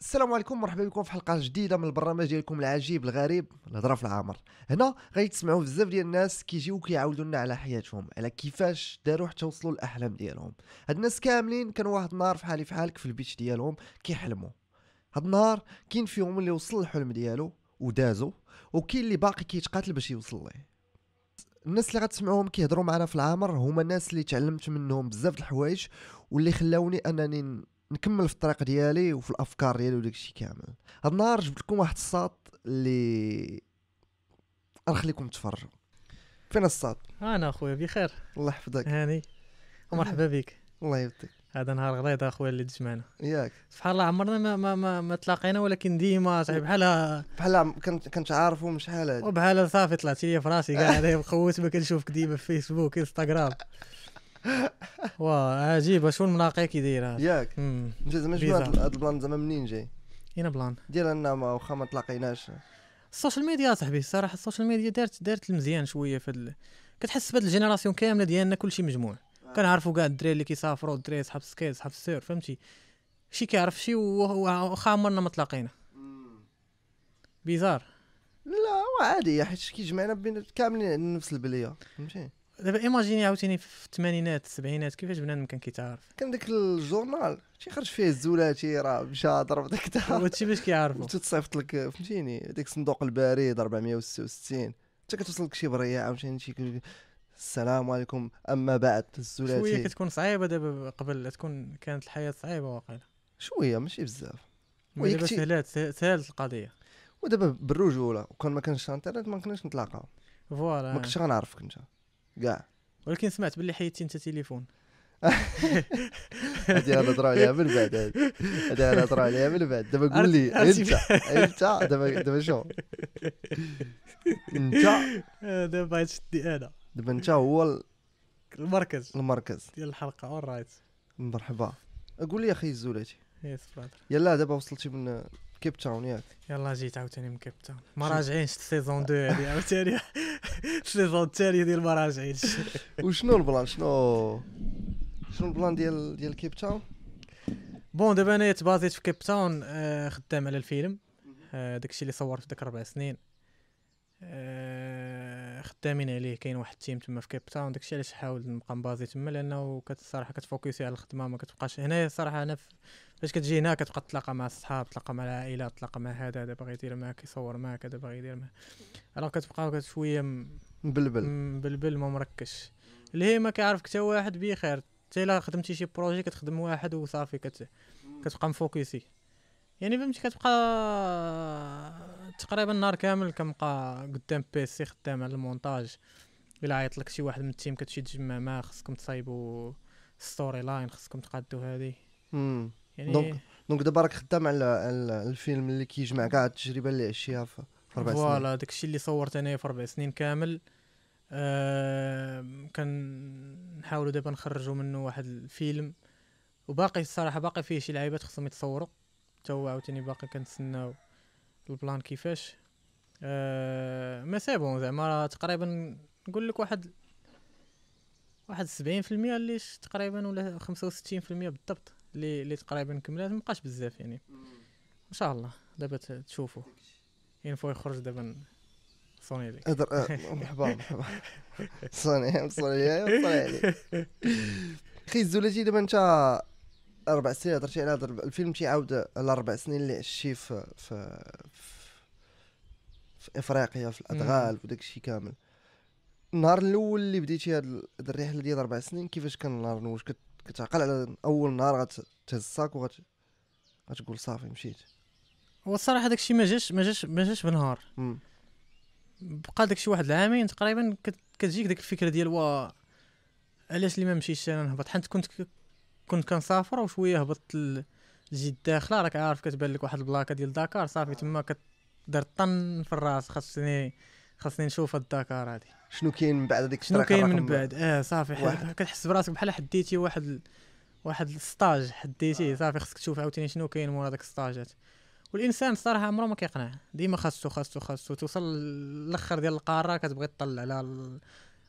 السلام عليكم مرحبا بكم في حلقة جديدة من البرنامج ديالكم العجيب الغريب الهضره في العامر. هنا غيتسمعوا بزاف ديال الناس كيجيو كيعاودوا لنا على حياتهم على كيفاش داروا حتى وصلوا للأحلام ديالهم. هاد الناس كاملين كانوا واحد النهار في حالي في حالك في البيت ديالهم كيحلموا. هاد النهار كاين فيهم اللي وصل الحلم ديالو ودازو وكاين اللي باقي كيتقاتل باش يوصل ليه. الناس اللي غتسمعوهم كيهضروا معنا في العامر هما الناس اللي تعلمت منهم بزاف د الحوايج واللي خلاوني أنني نكمل في الطريق ديالي وفي الأفكار ديالي وداك الشيء كامل. هاد النهار جبت لكم واحد الساط اللي نخليكم تفرجوا. فين الساط أنا أخويا بخير. الله يحفظك. هاني ومرحبا بك. الله يبارك هذا نهار غليظ أخويا اللي تجمعنا. ياك. سبحان الله عمرنا ما ما ما, ما تلاقينا ولكن ديما صاحبي بحال بحال كنت كنت عارفهم شحال هادي. وبحال صافي طلعتي لي في راسي كاع هذا مخوت ما كنشوفك ديما في فيسبوك انستغرام واه عجيبه شو الملاقي كي داير هذا؟ ياك. زعما شنو هاد ال plan زعما منين جاي؟ un plan. ديال ما واخا ما تلاقيناش. ال social media صاحبي الصراحه ال social media دارت دارت المزيان شوية في هاد الكتحس بهاد ال génération كاملة ديالنا كلشي مجموع. كنعرفوا كاع الدراري اللي كيسافروا الدراري صحاب ال skate صحاب ال surf فهمتي؟ شي كيعرف شي واخا عمرنا ما تلاقينا. Bizarre. لا عادي حيت كيجمعنا بين كاملين نفس البلية فهمتي؟ دابا إيماجيني عاوتاني في الثمانينات السبعينات كيفاش بنادم كان كيتعارف كان داك الجورنال تيخرج فيه الزولاتي راه مشى ضرب داك الدار. هادشي باش كيعرفوا وتتصيفط لك فهمتيني؟ ديك الصندوق البريد 466 حتى كتوصل لك شي برية عاوتاني شي السلام عليكم. أما بعد شوية الزولاتي كتكون صعيبة دابا قبل تكون كانت الحياة صعيبة واقيلا شوية ماشي بزاف. مي وهي دابا كتي- سهلات سهلت القضية. ودابا بالرجولة وكان ما كانش انترنت ما كناش نتلاقاو. mais voilà كنتش غنعرفك انت. كاع ولكن سمعت باللي حيدتي انت تليفون. هادي غنهضروا عليها من بعد. هادي هادي غنهضروا عليها من بعد. دابا قول لي انت انت دابا دابا شو؟ انت؟ آه، دابا تشدي أنا. دابا انت هو ال- المركز. المركز. ديال الحلقة. Alright مرحبا. قول لي أخي الزولاتي yes brother يلا دابا وصلتي من كيب تاون ياك يلا جيت عاوتاني من كيب تاون ما راجعينش ال saison 2 هادي عاوتاني ال saison الثاني ديال ما راجعينش وشنو ال plan شنو شنو ال plan ديال ديال كيب تاون bon دابا أنا تبازيت في كيب تاون آه خدام على الفيلم آه داكشي اللي صورت في داك ربع سنين آه خدامين عليه كاين واحد ال team تما في كيب تاون داكشي علاش حاول نبقى مبازي تما لأنه الصراحه كتفوكسي على الخدمة ما كتبقاش. هنايا الصراحه أنا فاش كتجي هنا كتبقى تلاقى مع الصحاب تلاقى مع العائلة تلاقى مع هذا هذا باغي يدير معاك يصور معاك هذا باغي يدير معاك. Alors كتبقى كت- شوية مبلبل. مبلبل ما مركش. اللي هي ما كيعرفك حتى واحد بخير حتى إلا خدمتي شي projet كتخدم واحد وصافي كت... كتبقى مفوكسي. يعني فهمتي كتبقى تقريبا النهار كامل كنبقى قدام PC خدام على المونتاج. إلا عيط لك شي واحد من ال team كتمشي تجمع معاه خصكم تصايبوا storyline خصكم تقادوا هذه. يعني donc- Donc دابا راك خدام على الفيلم اللي كيجمع كاع التجربة اللي عشتيها في أربع سنين. Voilà داكشي اللي صورت أنايا في أربع سنين كامل. آه كنحاولوا دابا نخرجوا منه واحد الفيلم. وباقي الصراحة باقي فيه شي لعيبات خصهم يتصوروا حتى هو عاوتاني باقي كنتسناو ال plan كيفاش. آه mais c'est bon زعما تقريبا نقول لك واحد واحد 70% اللي ش- تقريبا ولا 65% بالضبط اللي اللي تقريبا كملات مابقاش بزاف يعني. إن شاء الله دابا تشوفوا. ينفو يخرج دابا صوني لك. هدر آه، مرحبا مرحبا صوني صوني صوني عليك. الزولاتي دابا أنت أربع سنين هضرتي على هذا الفيلم تيعاود على أربع سنين اللي عشتي في في في- إفريقيا في الأدغال وداك الشيء كامل. النهار الأول اللي بديتي هاد ال- هاد الرحلة ديال أربع سنين كيفاش كان النهار واش كت- كتعقل على أول نهار غتهز الساك وغت غتقول صافي مشيت؟ هو الصراحة داكشي ما جاش ما جاش ما جاش بنهار. بقى داكشي واحد العامين تقريبا كت- كتجيك ديك الفكرة ديال وا علاش اللي ما مشيتش؟ أنا نهبط. حيت كنت كنت كنسافر وشوية هبطت ل- لجيت داخله راك عارف كتبان لك واحد البلاكة ديال داكار صافي تما كدير طن في الراس خاصني خاصني نشوف هاد داكار هادي. شنو كاين من بعد هذيك شنو كاين من بعد؟ آه صافي. كتحس براسك بحال حديتي واحد واحد ال stage حديتيه صافي خصك تشوف عاوتاني شنو كاين مورا داك الستاجات والإنسان الصراحه عمره ما كيقنع ديما خاصو خاصو خاصو توصل للأخر ديال القارة كتبغي تطلع على ال-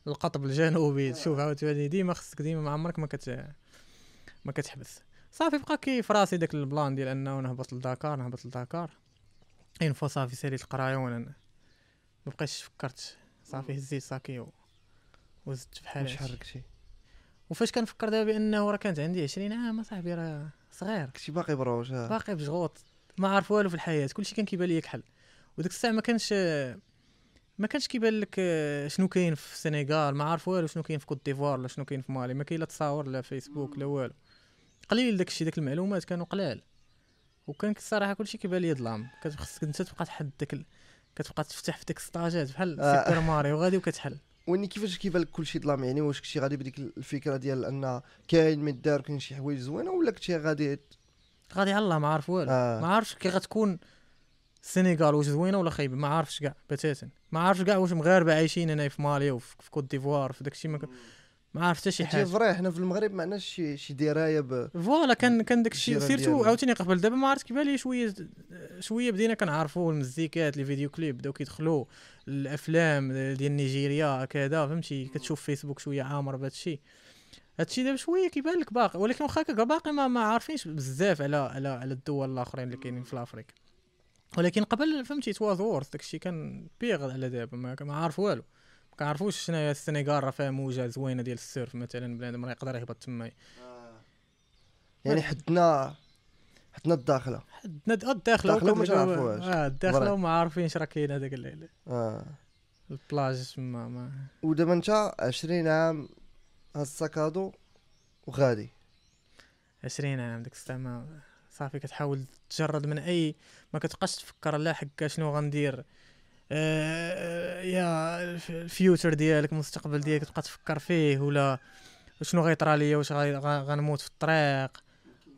القطب الجنوبي تشوف عاوتاني ديما خصك ديما ما عمرك ما كت ما كتحبس صافي بقى كي في راسي داك ال plan ديال أنه نهبط لداكار نهبط لداكار. Une fois صافي ساليت القرايه وأنا ما بقيتش فكرت صافي هزيت ساكي و- وزدت بحال واش هادشي. حرك شي وفاش كنفكر دابا بأنه راه كانت عندي 20 عام أصاحبي راه صغير. كنتي باقي بروج آه. باقي بجغوط ما عارف والو في الحياة كلشي كان كيبان لي كحل. وديك الساعة ما كانش ما كانش كيبان لك آه، شنو كاين في السنغال. ما عارف والو شنو كاين في كوت ديفوار ولا شنو كاين في مالي. ما كاين لا تصاور لا فيسبوك لا والو. قليل داك الشيء داك المعلومات كانوا قلال. وكان الصراحه كلشي كيبان لي ظلام كتخصك انت تبقى تحد داك ال... كتبقى تفتح في ديك السطاجات بحال آه. سوبر ماريو غادي وكتحل. وإني كيفاش كيبان لك كلشي ظلام يعني واش كنتي غادي بديك الفكرة ديال أن كاين ما دار كاين شي حوايج زوينة ولا كنتي غادي غادي على الله ما عارف والو. آه. ما عارفش كي غتكون السنغال واش زوينة ولا خايبة ما عارفش كاع بتاتا. ما عارفش كاع واش مغاربة عايشين هنا في مالي وفي في كوت ديفوار في داكشي ما ك- ما عارف حتى شي حاجة. vrai حنا في المغرب ما عندناش شي شي دراية ب voilà كان كان داك الشيء surtout. عاوتاني قبل. دابا ما عرفت كيبان لي شوية شوية بدينا كنعرفوا المزيكات les vidéo clips بداو كيدخلوا الأفلام ديال نيجيريا كذا فهمتي؟ كتشوف فيسبوك شوية عامر بهذا الشيء هادشي دابا شوية كيبان لك باقي ولكن واخا باقي ما, ما عارفينش بزاف على على على الدول الآخرين اللي كاينين في افريقيا ولكن قبل فهمتي تواز وورث داكشي كان بيغ على دابا ما, ما عارف والو. كنعرفوش شنو هي السنغال راه فيها موجه زوينه ديال ال surf مثلا بنادم راه يقدر يهبط تما يعني حدنا حدنا الداخلة. حدنا د- الداخلة وكتلقاو- تعرفوهاش. آه الداخلة. وما عارفينش راه كاين هذاك ال- آه. البلاج تما ما ودابا انت 20 عام هاد ال sac à dos وغادي. 20 عام ديك الساعة ما صافي كتحاول تجرد من اي ما كتبقاش تفكر لا حكا شنو غندير. آه يا الف- ال future ديالك المستقبل ديالك تبقى تفكر فيه ولا شنو غيطرى ليا واش غنموت في الطريق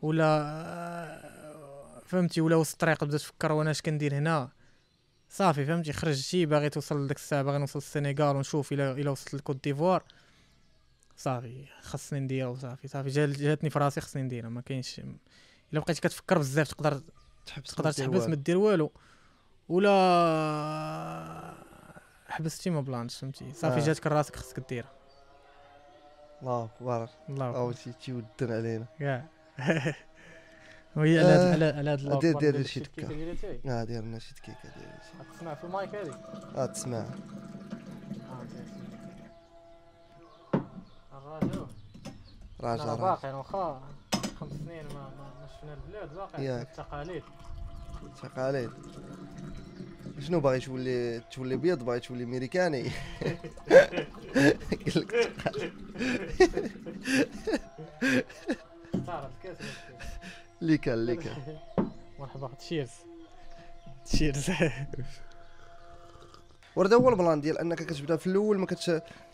ولا آه، فهمتي ولا وسط الطريق تبدا تفكر وأنا اش كندير هنا؟ صافي فهمتي خرجتي باغي توصل لديك الساعة باغي نوصل للسنغال ونشوف الا إلا وصلت لكوت ديفوار. صافي خاصني نديرها صافي صافي. جا- جاتني في راسي خاصني نديرها ما كاينش إلا بقيتي كتفكر بزاف تقدر تحبس تقدر تحبس. ما دير والو. ولا حبستي ما بلانش فهمتي؟ صافي آه. جاتك راسك خصك ديرها. الله أكبر. الله أو أكبر. تي تيودن علينا. كاع. وهي على هاد آه. على على هاد الله دير- دير شي ديريتي آه دير لنا شي دقيقة دير شي تسمع في المايك هادي آه تسمع. الراجل. راجع باقي واخا. خمس سنين ما شفنا البلاد باقي التقاليد. تقاليد شنو باغي تولي تولي بيض باغي تولي ميريكاني قال لك كان مرحبا تشيرز. تشيرز. ورد هو البلان ديال انك كتبدا في الأول ما كتش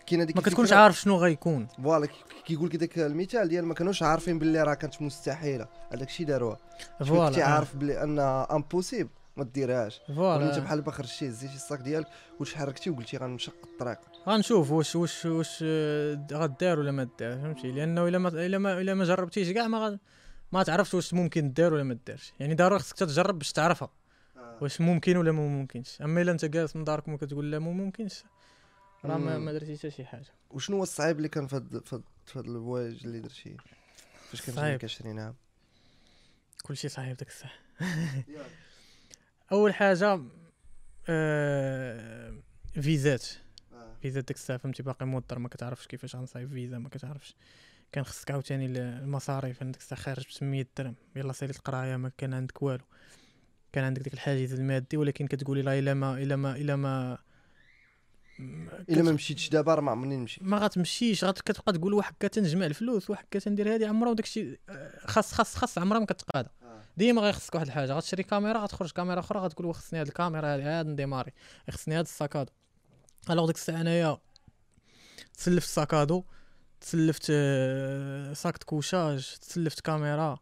كاين هذيك ما كتكونش عارف شنو غيكون. voilà كي- كيقول لك داك المثال ديال ما كانوش عارفين باللي راه كانت مستحيلة. هذاك الشيء داروها شوي كنتي voilà عارف بلي انها impossible ما ديرهاش. ولا انت voilà بحال با خرجتي هزيتي ال sac ديالك وش حركتي وقلتي غنشق الطريق. غنشوف واش واش واش آه، غدار ولا ما دار فهمتي؟ لأنه إلا ما إلا ما إلا ما جربتيش كاع ما غاد ما تعرفش واش ممكن دار ولا ما دارش. يعني ضروري خصك تجرب باش تعرفها. واش ممكن ولا ما ممكنش. أما إلا أنت جالس من داركم وكتقول لا ما ممكنش راه ما, درتي حتى شي حاجة. وشنو هو الصعيب اللي كان في هاد في الفواياج اللي درتي؟ فاش صعيب. عندك 20 عام كلشي صعيب ديك الساعة أول حاجة آه فيزات. فيزا ديك الساعة فهمتي؟ باقي موضر ما كتعرفش كيفاش غنصايب فيزا ما كتعرفش. كان خصك عاوتاني ال- المصاريف أنا ديك الساعة خارج ب 800 درهم يلا ساليت القرايه ما كان عندك والو. كان عندك ديك الحاجز المادي ولكن كتقولي لا إلا ما إلا ما إلا ما إلا ما مشيتش دابا راه ما عمرني نمشي. ما غتمشيش غت كتبقى تقول واحد كتنجمع الفلوس واحد كتندير هادي عمره وداك الشيء خاص خاص خاص عمرها ما كتقادا ديما غيخصك واحد الحاجة غتشري كاميرا غتخرج كاميرا أخرى غتقول خصني هاد الكاميرا عاد ن démarrer. خصني هاد ال sac à dos. alors ديك الساعة أنايا تسلفت sac à dos تسلفت آه، sac couchage تسلفت كاميرا.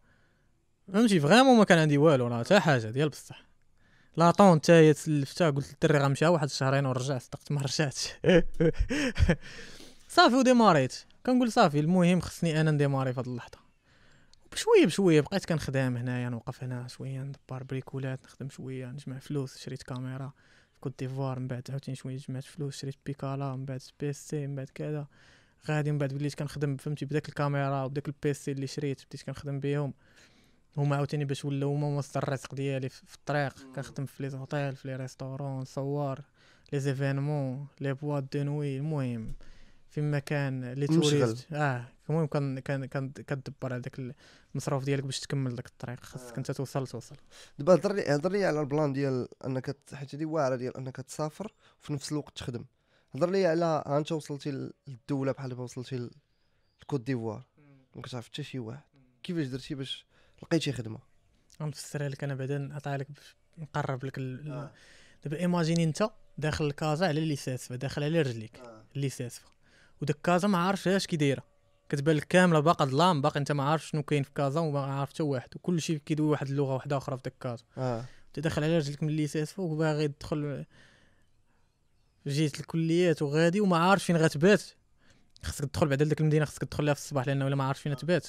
فهمتي؟ vraiment ما كان عندي والو راه حتى حاجة ديال بصح. la tente حتى هي تسلفتها قلت للدري غنمشي واحد الشهرين ورجع صدقت ما رجعتش. صافي وديماريت كنقول صافي المهم خصني أنا ن démarrer في هاد اللحظة. بشوية بشوية بقيت كنخدم هنايا نوقف هنا شوية ندبر بريكولات نخدم شوية نجمع فلوس شريت كاميرا في كوت ديفوار من بعد عاوتاني شوية جمعت فلوس شريت بيكالا من بعد PC من بعد كذا. غادي من بعد وليت كنخدم فهمتي؟ بداك الكاميرا وبداك ال PC اللي شريت بديت كنخدم بهم هما عاوتاني باش ولاو هما مصدر الرزق ديالي في في الطريق. كنخدم في les hôtels في les restaurants نصور les événements les boîtes de nuit. المهم فيما كان les. touristes. آه المهم كان كان كان كدبر هذاك المصروف ديالك باش تكمل داك الطريق. خاصك آه. انت توصل توصل. دابا هضر لي هضر لي على ال plan ديال انك حيت هادي واعرة ديال انك تسافر وفي نفس الوقت تخدم. هضر لي على انت وصلتي للدولة بحال دابا وصلتي لكوت ديفوار. ما كتعرف حتى شي واحد. كيفاش درتي باش لقيتي خدمة. غنفسرها لك أنا بعدا نعطيها لك باش نقرب لك ال- آه. دابا ايماجيني أنت داخل الكازا على اللي ساسفه داخل على رجليك اللي ساسفه وداك كازا ما عارفش اش كيدايره كتبان لك كاملة باقا ظلام باقي أنت ما عارف شنو كاين في كازا وما عارف حتى واحد. وكل شيء كيدوي واحد اللغة واحدة أخرى في داك كازا. آه. أنت داخل على رجلك من اللي ساسفه وباغي تدخل جيت الكليات وغادي وما عارف فين غتبات. خاصك تدخل بعدا لديك المدينة خاصك تدخل لها في الصباح لأنه الا ما عارف فين تبات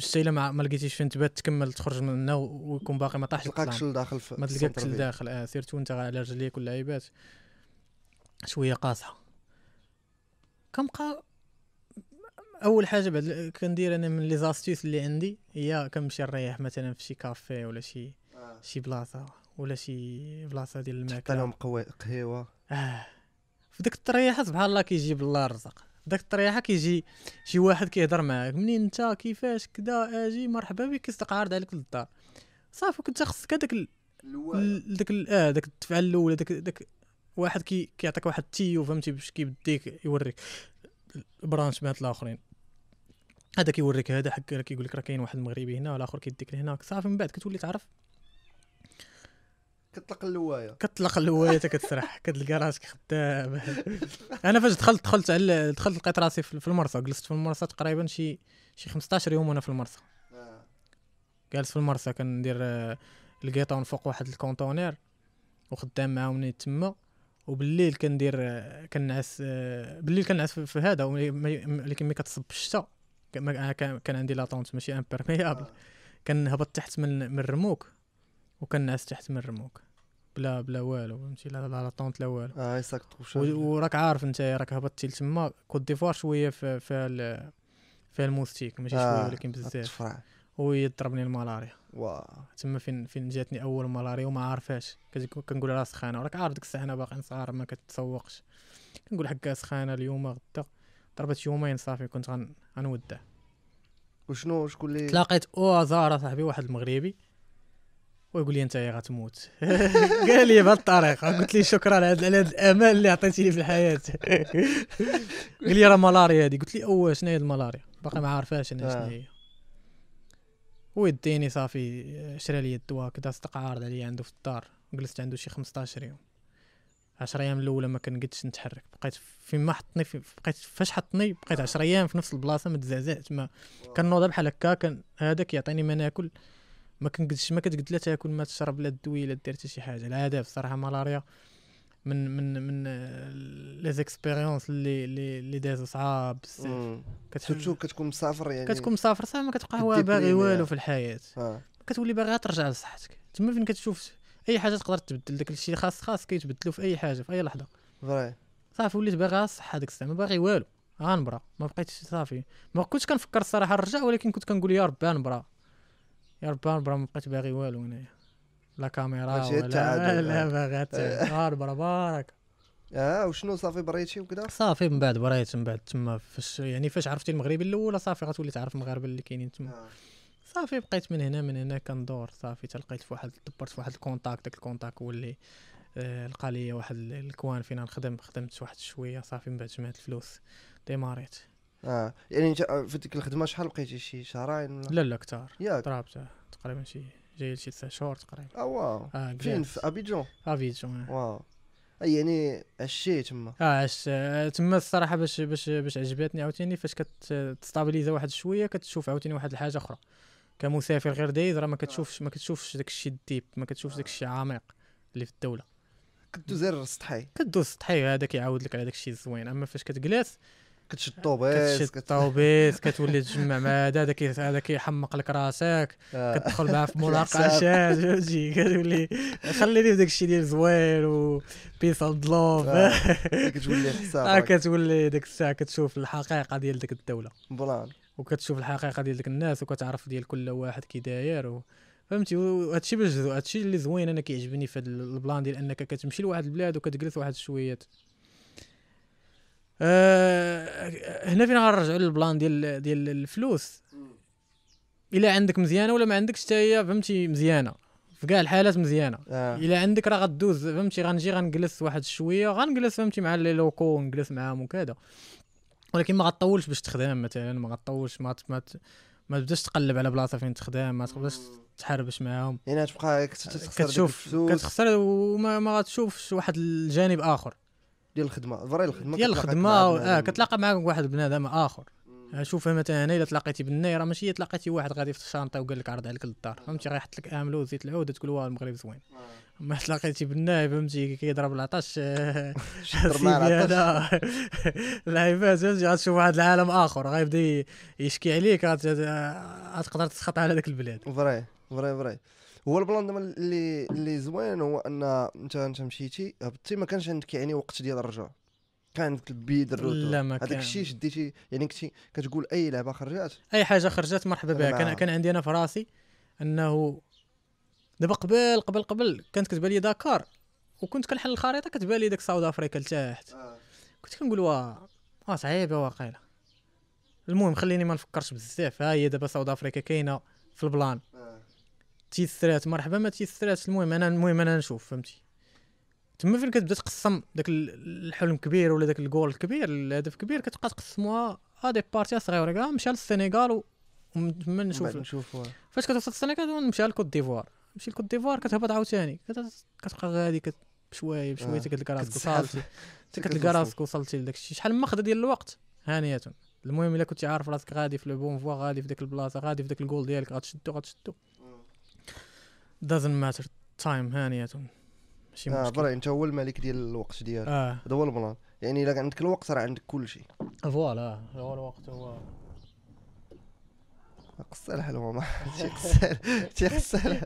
باش حتى الا ما لقيتيش فين تبات تكمل تخرج منها و- ويكون باقي ما طاحش تلقاكش. لداخل ما تلقاكش لداخل. آه سيرتو أنت على رجليك ولا عيبات شوية قاصحة. كنبقى أول حاجة بعد كندير أنا من لي زاستيس اللي عندي هي كنمشي نريح مثلا في شي كافي ولا شي آه. شي بلاصة ولا شي بلاصة ديال الماكلة. لهم قهوه آه. في ديك الطريحه سبحان الله كيجيب الله الرزق. ديك الطريحة كيجي شي واحد كيهضر معاك. منين انت؟ كيفاش؟ كدا؟ أجي؟ مرحبا بك. كيصدق عارض عليك للدار. صافي كنت خصك هذاك داك آه داك الدفعه الاولى داك داك واحد كي كيعطيك واحد ال tuyau فهمتي؟ باش كيبديك يوريك. ال branchements الآخرين. هذا كيوريك هذا حق كيقول لك راه كاين واحد المغربي هنا والآخر كيديك لهناك صافي من بعد كتولي تعرف. كتطلق اللواية. كتطلق الهوايه كتسرح كتلقى راسك خدام. أنا فاش دخلت دخلت على دخلت لقيت راسي في المرسى جلست في المرسى تقريبا شي شي 15 يوم وأنا في المرسى آه. جالس في المرسى كندير آه، الكرطون فوق واحد الكونتونير وخدام معاهم تما. وبالليل كندير آه، كننعس آه، بالليل كننعس في- هذا ولكن ملي كتصب الشتا. كان عندي la tente ماشي imperméable آه. كنهبط تحت من من الرموك. وكننعس تحت من الرموك. بلا بلا والو فهمتي؟ لا لا la tente لا والو. آه و- وراك عارف انت راك هبطتي لتما كوت ديفوار شوية في في فيها ال moustique ماشي شوية ولكن بزاف. ويضربني الملاريا. واو. تما فين فين جاتني أول ملاريا وما عارفاش كنقول راه سخانه وراك عارف ديك الساعة أنا باقي صغار ما كتسوقش. كنقول حكا سخانه اليوم غدا. ضربت يومين صافي كنت غن- غنودع. وشنو شكون اللي تلاقيت أو هزار صاحبي واحد المغربي. ويقول لي أنت يا غتموت قال لي بهذه الطريقة قلت لي شكرا على هاد الامان اللي عطيتيني في الحياة. قال لي راه ملاريا هادي قلت لي أوه شنو هي الملاريا؟ باقي ما عارفاش أنا شنو آه. هي. ويديني صافي شرا لي الدواء كدا صدق عارض عليا عنده في الدار. جلست عنده شي 15 يوم. 10 أيام الأولى ما كنقدش نتحرك. بقيت فين ما حطني في بقيت فاش حطني؟ بقيت 10 أيام في نفس البلاصة ما تزعزعت ما كنوض بحال هكا كان هذاك يعطيني ما ناكل. ما كنقدش ما كتقد لا تاكل ما تشرب لا تدوي لا دير حتى شي حاجة. العذاب الصراحه ملاريا من من من les expériences اللي اللي اللي دازو صعاب بزاف. كتحب كتكون مسافر يعني. كتكون مسافر صافي ما كتبقى هو باغي آه. والو في الحياة. آه كتولي باغي ترجع لصحتك. تما فين كتشوف أي حاجة تقدر تبدل داك الشيء خاص خاص كيتبدلو في أي حاجة في أي لحظة. vrai. صافي وليت باغي الصحه ديك الساعة ما باغي والو. غنبرا ما بقيتش صافي. ما كنتش كنفكر الصراحة نرجع ولكن كنت كنقول يا ربي نبرا. يا ربي نبرا ما بقيت باغي والو هنايا. لا كاميرا ولا لا آه. باغي التعادل نبرا بارك. آه وشنو صافي بريتي وكذا صافي من بعد بريت من بعد تما فاش يعني فاش عرفتي المغربي الاولى صافي غتولي تعرف المغاربة اللي كاينين تما. آه. صافي بقيت من هنا من هنا كندور صافي تلقيت في واحد دبرت في واحد ال contact داك الكونتاكت هو اللي آه لقى لي واحد ال- ال coin فين نخدم خدمت واحد شوية صافي من بعد جمعت الفلوس démarrيت. آه. يعني انت في ديك الخدمة شحال بقيتي؟ شي شهرين ولا؟ لا لا كتار. ياك. ضربت تقريبا شي جاي شي تسع شهور تقريبا. آه واو. آه فين. في أبيجون؟ أبيجون آه. واو. يعني عشيت تما؟ آه عش آه، تما الصراحة باش باش باش عجبتني عاوتاني فاش كت stabilisa واحد شوية كتشوف عاوتاني واحد الحاجة أخرى. كمسافر غير دايز راه ما كتشوفش ما كتشوفش داك الشيء ال deep ما كتشوفش داك الشيء عميق اللي في الدولة. كدوز سطحي. كدوز سطحي هذا كيعاود لك على داك الشيء الزوين. أما فاش كتجلس كتشد الطوبيس كتشد الطوبيس كتولي تجمع مع هذا هذا هذا كيحمق لك راسك آه. كتدخل معاه في. قاشات فهمتي؟ كتولي خليني في داك الشيء ديال زوين peace and love. كتولي حساب. كتولي ديك الساعة كتشوف الحقيقة ديال ديك الدولة. plan وكتشوف الحقيقة ديال ديك الناس وكتعرف ديال كل واحد كي داير و... فهمتي؟ وهادشي باش هادشي اللي زوين أنا كيعجبني في هاد ال plan ديال أنك كتمشي لواحد البلاد وكتجلس واحد شويات آه هنا فين غنرجعوا لل plan ديال ديال الفلوس. إلا عندك مزيانة ولا ما عندكش حتى هي فهمتي مزيانة. في كاع الحالات مزيانة. آه. إلا عندك راه غدوز فهمتي غنجي غنجلس واحد شوية غنجلس فهمتي مع les locaux ونجلس معاهم وكذا. ولكن ما غطولش باش تخدم مثلا ما غطولش ما ما ما تبداش تقلب على بلاصة فين تخدم ما تبداش تحربش معاهم. يعني تبقى كتشوف كتخسر وما ما غتشوفش واحد الجانب آخر. ديال الخدمة فري الخدمة ديال الخدمة آه. كتلاقى معاك واحد بنادم آخر. شوف مثلا هنا إلا تلاقيتي بالناي راه ماشي تلاقيتي واحد غادي في الشانطه وقال لك عرض عليك للدار. فهمتي؟ غيحط لك املو وزيت العود تقول واه المغرب زوين. ما تلاقيتي بالناي فهمتي؟ كيضرب العطش آه،. هذا. العباد فهمتي؟ غتشوف واحد العالم آخر غيبدا يشكي عليك غت- غتقدر تسخط على ذاك البلاد. vrai vrai vrai. هو ال plan دابا اللي اللي زوين هو أن أنت انت مشيتي هبطتي ما كانش عندك يعني وقت ديال الرجوع كان عندك ال bide لا، ما هذاك كان. الشيء شديتي يعني كنتي كتقول أي لعبة خرجات أي حاجة خرجت مرحبا بها. كان. كان عندي أنا في راسي أنه دابا قبل قبل قبل كانت كتبان لي داكار وكنت كنحل الخريطة كتبان لي داك South Africa لتحت. كنت كنقول واه آه صعيبة واقيلا المهم خليني ما نفكرش بزاف. ها هي دابا South Africa كاينة في ال plan. تيسرات مرحبا ما تيسراتش المهم أنا المهم أنا نشوف فهمتي؟ تما فين كتبدا تقسم داك ال- الحلم كبير ولا داك الجول الكبير الهدف كبير كتبقى تقسموها à des parties صغيره كاع نمشي للسنغال ومن تما نشوف. فاش كتوصل السنغال نمشي لكوت ديفوار. نمشي لكوت ديفوار كتهبط عاوتاني. كت- كتبقى غادي كت بشوية بشوية آه. كتلقى راسك كتسحب. وصلتي حتى كتلقى راسك وصلتي لداك الشيء شحال ماخذ ديال الوقت؟ هانية. المهم إلا كنتي عارف راسك غادي في la bonne voie غادي في ديك البلاصة غادي في داك الجول ديالك غتشدو غتشدو. doesn't matter time هانيه ماشي آه مشكل برا انت هو الملك ديال الوقت ديالك. آه. هذا هو ال plan. يعني الا عندك الوقت راه عندك كل شيء. فوالا هو الوقت هو. قصه الحلوه ما تيقصر تيقصر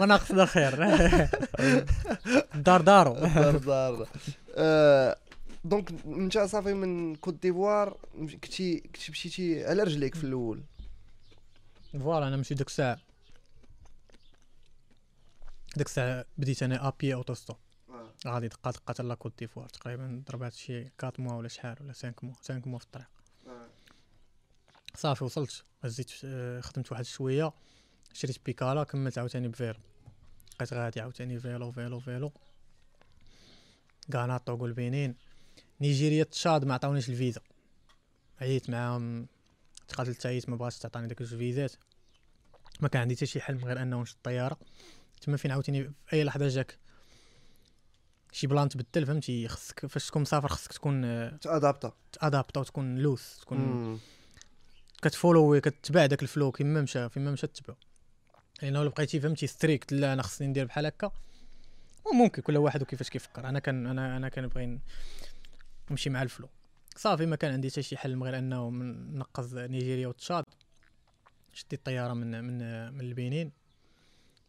ما ناقص لا خير دار دارو. دار دار. آه، دونك انت صافي من كوت ديفوار كنتي كنتي مشيتي على رجليك في الأول. فوالا أنا مشيت ديك الساعة. ديك الساعة بديت أنا أبي اوتو ستوب غادي دقه دقه حتى لا كوت ديفوار تقريبا ضربات شي 4 mois ولا شحال ولا 5 موا 5 موا في الطريق. صافي وصلت. هزيت آه، خدمت واحد شوية شريت بيكالا كملت عاوتاني ب vélo بقيت غادي عاوتاني vélo vélo vélo. غانا طوغو البنين. نيجيريا تشاد ما عطاونيش الفيزا. عييت معاهم تقاتلت عييت ما بغاتش تعطيني داك جوج visaات ما كان عندي حتى شي حل غير أنه نشد الطياره تما فين عاوتاني؟ في أي لحظة جاك. شي plan تبدل فهمتي؟ خصك فاش تكون مسافر خصك تكون آه، t'adapta. t'adapta وتكون لوس تكون كت follow كتبع داك ال flow كيما مشى فيما مشى تتبعو. لأن الا بقيتي فهمتي strict لا أنا خصني ندير بحال هكا وممكن كل واحد وكيفاش كيفكر. أنا كان أنا أنا كنبغي نمشي مع ال flow. صافي ما كان عندي حتى شي حل غير أنه نقز نيجيريا وتشاد. شديت الطياره من من من البنين.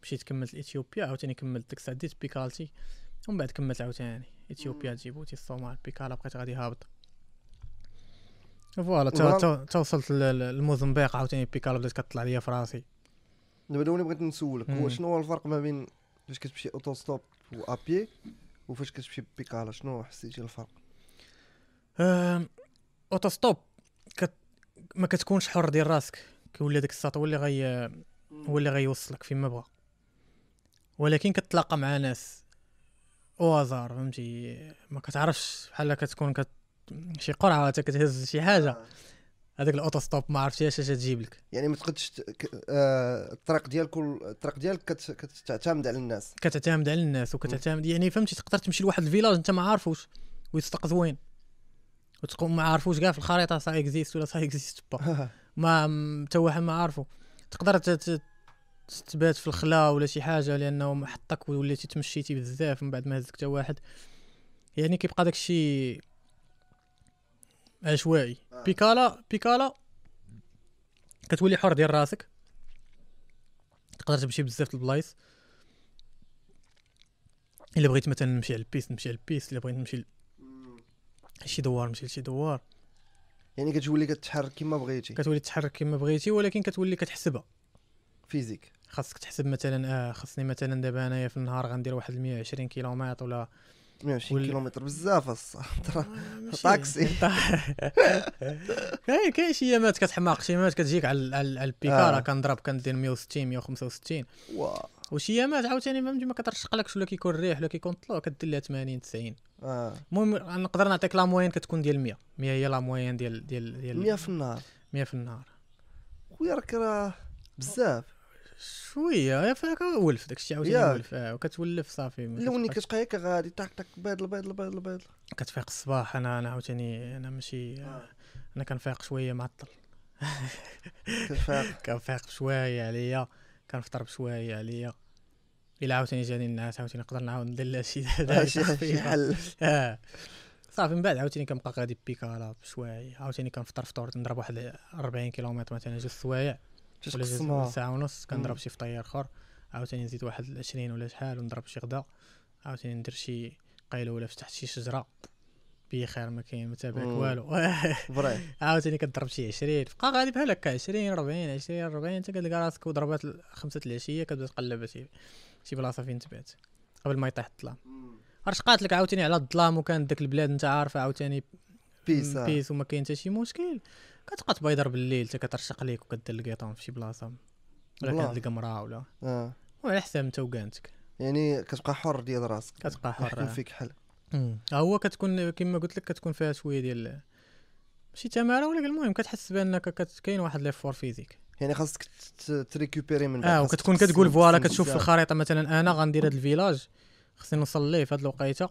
مشيت كملت إثيوبيا عاوتاني كملت ديك الساعة ديت بيكالتي ومن بعد كملت عاوتاني إثيوبيا جيبوتي الصومال بيكالا بقيت غادي هابط. voilà تا- وصلت للموزمبيق عاوتاني بيكالا بدات كطلع ليا في راسي دابا donc بغيت نسولك هو. شنو هو الفرق ما بين فاش كتمشي auto-stop وابي وفاش كتمشي بيكالا شنو حسيتي الفرق؟ auto-stop كت... ما كتكونش حر ديال راسك كيولي داك الساط هو اللي غي هو اللي غيوصلك فين ما بغا ولكن كتلاقى مع ناس au hasard فهمتي؟ ما كتعرفش بحال كتكون كت... شي قرعة تا كتهز شي حاجة. هذاك ال auto-stop ما عرفتش اش تجيب لك. يعني ما تقدش ت- ك- آه، الطريق ديال كل الطريق ديالك كت- كتعتمد على الناس. كتعتمد على الناس وكتعتمد يعني فهمتي تقدر تمشي لواحد village انت ما عارفوش ويصدق زوين وتكون ما عارفوش كاع في الخريطة ça existe ولا ça existe pas. ما حتى واحد ما عارفو. تقدر ت- ت- تبات في الخلا ولا شي حاجة لأنه حطك وليتي تمشيتي بزاف من بعد ما هزك حتى واحد. يعني كيبقى داك الشيء عشوائي. آه. بيكالا بيكالا كتولي حر ديال راسك. تقدر تمشي بزاف د البلايص. إلا بغيت مثلا نمشي على ال piste نمشي على ال piste. إلا بغيت نمشي ل- شي دوار نمشي لشي دوار. يعني كتولي كتحرك كما بغيتي. كتولي تحرك كما بغيتي ولكن كتولي كتحسبها. physique. خاصك تحسب مثلا آه خاصني مثلا دابا أنايا في النهار غندير واحد 120 كيلومتر ولا 120 وال- كيلومتر بزاف الصح ماشي- طاكسي. كاين كاين شي ايامات كتحماق شي ايامات كتجيك على على البيكارا آه. كنضرب كندير 160 165 وا. وشي ايامات عاوتاني فهمتي ما كترشقلكش ولا كيكون الريح ولا كيكون الطلوع كدير لها 80 90 آه. المهم نقدر نعطيك لا موين كتكون ديال 100 100 هي لا موين ديال ديال ديال 100 في النهار. 100 في النهار. خويا راك راه بزاف. شوية. يا فاك ولف داكشي عاوتاني ياك. ولف. آه وكتولف صافي ما لوني كتبقاش- كتبقى هكا غادي تاك تاك بيض البيض البيض البيض كتفيق الصباح. أنا أنا عاوتاني أنا ماشي آه. أنا كنفيق شوية معطل. كتفاق كنفيق شوية عليا كنفطر بشوية عليا. إلا عاوتاني جاني الناس عاوتاني نقدر نعاود ندير لها شي شي. حل. آه. صافي من بعد عاوتاني كنبقى غادي بيكالا بشوية. عاوتاني كنفطر فطور نضرب واحد 40 كيلومتر مثلا جوج سوايع. تقسمها ولا ساعة ونص كنضرب. شي فطير آخر. عاوتاني نزيد واحد 20 ولا شحال ونضرب شي غدا. عاوتاني ندير شي قيلوله في تحت شي شجرة. بخير ما كاين ما تابعك. والو. عاوتاني كضرب شي 20 بقى غادي بحال هكا 20 40 20 40 انت كتلقى راسك وضربات خمسة العشية كتبدا تقلب شي شي بلاصة فين تبات قبل ما يطيح الظلام. عرفت قاتلك عاوتاني على الظلام وكان داك البلاد انت عارفة عاوتاني بيس آه. بيس وما كاين حتى شي مشكل. كتبقى تبيضر بالليل حتى كترشق ليك وكدير القيطون في شي بلاصة. ولا. كتلقى مرا ولا آه. وعلى حساب انت وكانتك يعني كتبقى حر ديال راسك. كتبقى حر فيك حل. هو كتكون كما قلت لك كتكون فيها شوية ديال ماشي تمارة ولكن المهم كتحس بأنك كاين واحد l'effort physique. يعني خاصك ت récupérer من آه وكتكون كتقول voilà كتشوف في. الخريطة مثلا أنا غندير هذا ال village خصني نوصل ليه في هذه الوقيتة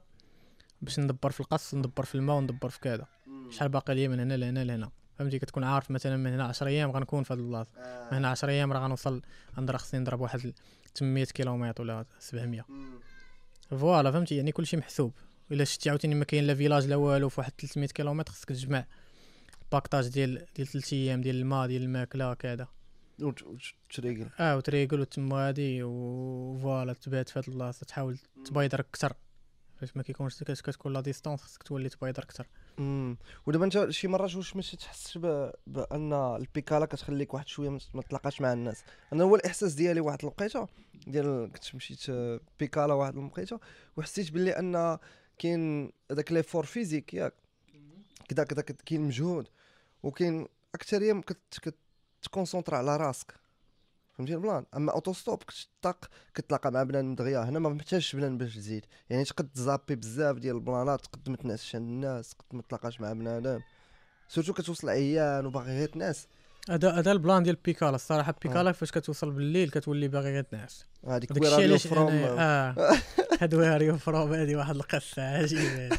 باش ندبر في القص ندبر في الماء وندبر في كذا. شحال باقي ليا من هنا لهنا لهنا. فهمتي؟ كتكون عارف مثلا من هنا 10 أيام غنكون في هذه البلاصة. من هنا 10 أيام راه غنوصل غنضرب خصني نضرب واحد 800 كيلومتر ولا 700 مم. Voilà فهمتي؟ يعني كلشي محسوب. إلا شتي عاوتاني ما كاين لا village لا والو في واحد 300 كيلومتر خصك تجمع paquetage ديال ديال 3 أيام ديال الماء ديال الماكلة كذا. وت- وت- تريقل. آه وتريقل وتما غادي و voilà تبات في هاد البلاصة. تحاول تبايدر أكثر فاش ما كيكونش كت- كتكون la distance خصك تولي تبايدر أكثر مم. ودابا انت شي مرات واش ما تحسش ب... بأن البيكالا كتخليك واحد شوية ما- تلاقاش مع الناس. أنا هو الإحساس ديالي واحد الوقيتة ديال كنت مشيت آه، بيكالا واحد الوقيتة وحسيت باللي أن كاين هذاك l'effort physique ياك. كدا كت- كاين مجهود وكاين اكثريه كت كت concentra على راسك. فهمتي ال plan. أما auto-stop كتطاق كتلاقى مع بنادم دغيا. هنا ما محتاجش بنادم باش تزيد. يعني تقد تزابي بزاف ديال البلانات تقد ما تنعسش عند الناس تقد ما تلاقاش مع بنادم. surtout كتوصل عيان وباغي غير تنعس. هذا هذا ال plan ديال بيكالا. الصراحة بيكالا فاش كتوصل بالليل كتولي باغي غير تنعس هذيك داك where الشيء are you علاش from آه. هاد where you from هادي واحد القصة عجيبة.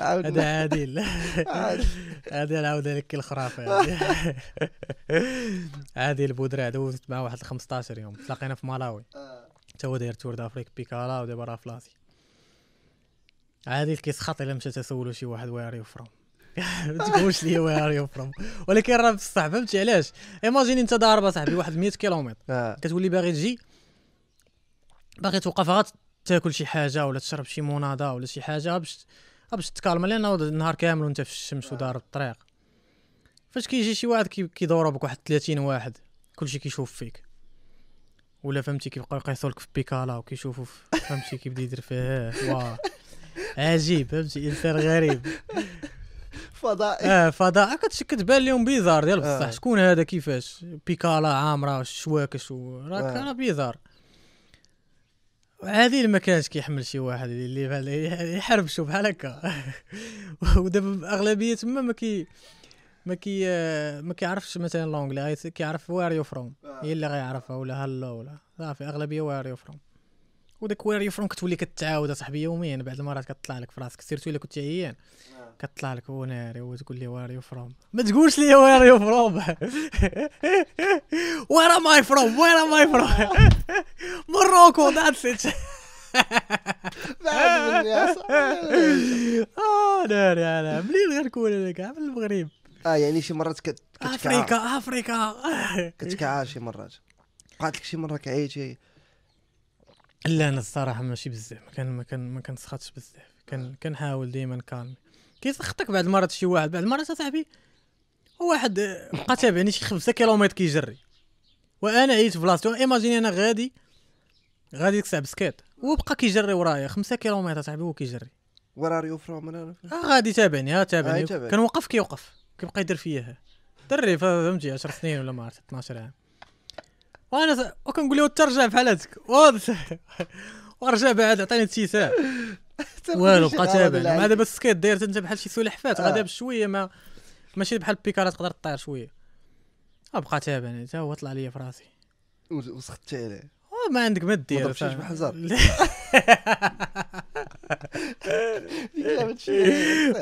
هذا عادل. عاد. هذا نعاودها لك الخرافة هادي. عادل بودرع دوزت معاه واحد 15 يوم. تلاقينا في مالاوي. حتى هو داير tour d'Afrique بيكالا ودابا راه فلاسي عادل كيسخط إلا مشى تسولو شي واحد where you from ما تقولش لي where you from ولكن راه بصح فهمتي علاش؟ imagine انت ضارب صاحبي واحد 100 كيلومتر. آه. كتولي باغي تجي باغي توقف غا تاكل شي حاجة ولا تشرب شي موناضة ولا شي حاجة باش باش ت calma لأنه النهار كامل وانت في الشمس ودار الطريق. فاش كيجي شي واحد كي- كيدورو بك واحد 30 واحد كلشي كيشوف فيك. ولا فهمتي كيبقاو يقيسوا لك في بيكالا وكيشوفوا فهمتي كيبدا يدير فيه واه عجيب فهمتي انسان غريب. فضائي. آه فضاء. كتش كتبان لهم bizarre. ديال بصح آه. شكون هذا؟ كيفاش؟ بيكالا عامرة الشواكش و- راك آه. راه bizarre. عادي ما كانش كيحمل شي واحد اللي بحال يحربشوا بحال هكا. ودابا أغلبية تما ما كي ما كي ما كيعرفش مثلا l'anglais كيعرف where you from هي اللي غيعرفها ولا hello ولا. صافي أغلبية where you from وداك where you from كتولي كتعاود اصاحبي يوميا بعض المرات كتطلع لك في راسك surtout الا كنت عيان كتطلع لك وناري وتقول لي where you from ما تقولش لي where you from where am I from where am I from Morocco that's it. آه ناري أنا منين غنكون أنا كاع من المغرب. آه يعني شي مرات كت- Africa Africa كتكعى شي مرات. وقعت لك شي مرة كعيتي لا أنا الصراحة ماشي بزاف ما كان ما كان ما كنسخطش بزاف. كان كنحاول ديما نكالمي كيسخطك بعض المرات شي واحد؟ بعض المرات أصاحبي واحد آه، بقى تابعني شي 5 كيلومتر كيجري. وأنا عييت بلاصتو imaginez أنا غادي غادي ديك الساعة ب skate. هو بقى كيجري ورايا 5 كيلومتر أصاحبي هو كيجري. where are you from غادي تابعني ها آه، تابعني. يتابعك. كان وقف كيوقف كيبقى يدير فيا. دري فهمتي 10 سنين ولا ما عرفت 12 عام. وأنا. وكنقول له ترجع بحال هذاك واضح. ورجع بعد عطاني شي ساعه والو بقى تابعني مع دابا ال skate داير انت بحال شي سلحفات آه. غادا بشوية ما ماشي بحال البيكالة تقدر طير شوية آه بقى تابعني حتى هو طلع ليا في راسي وسخطتي عليه آه، ما عندك ما دير ضربتيش صاحبي. بحجر؟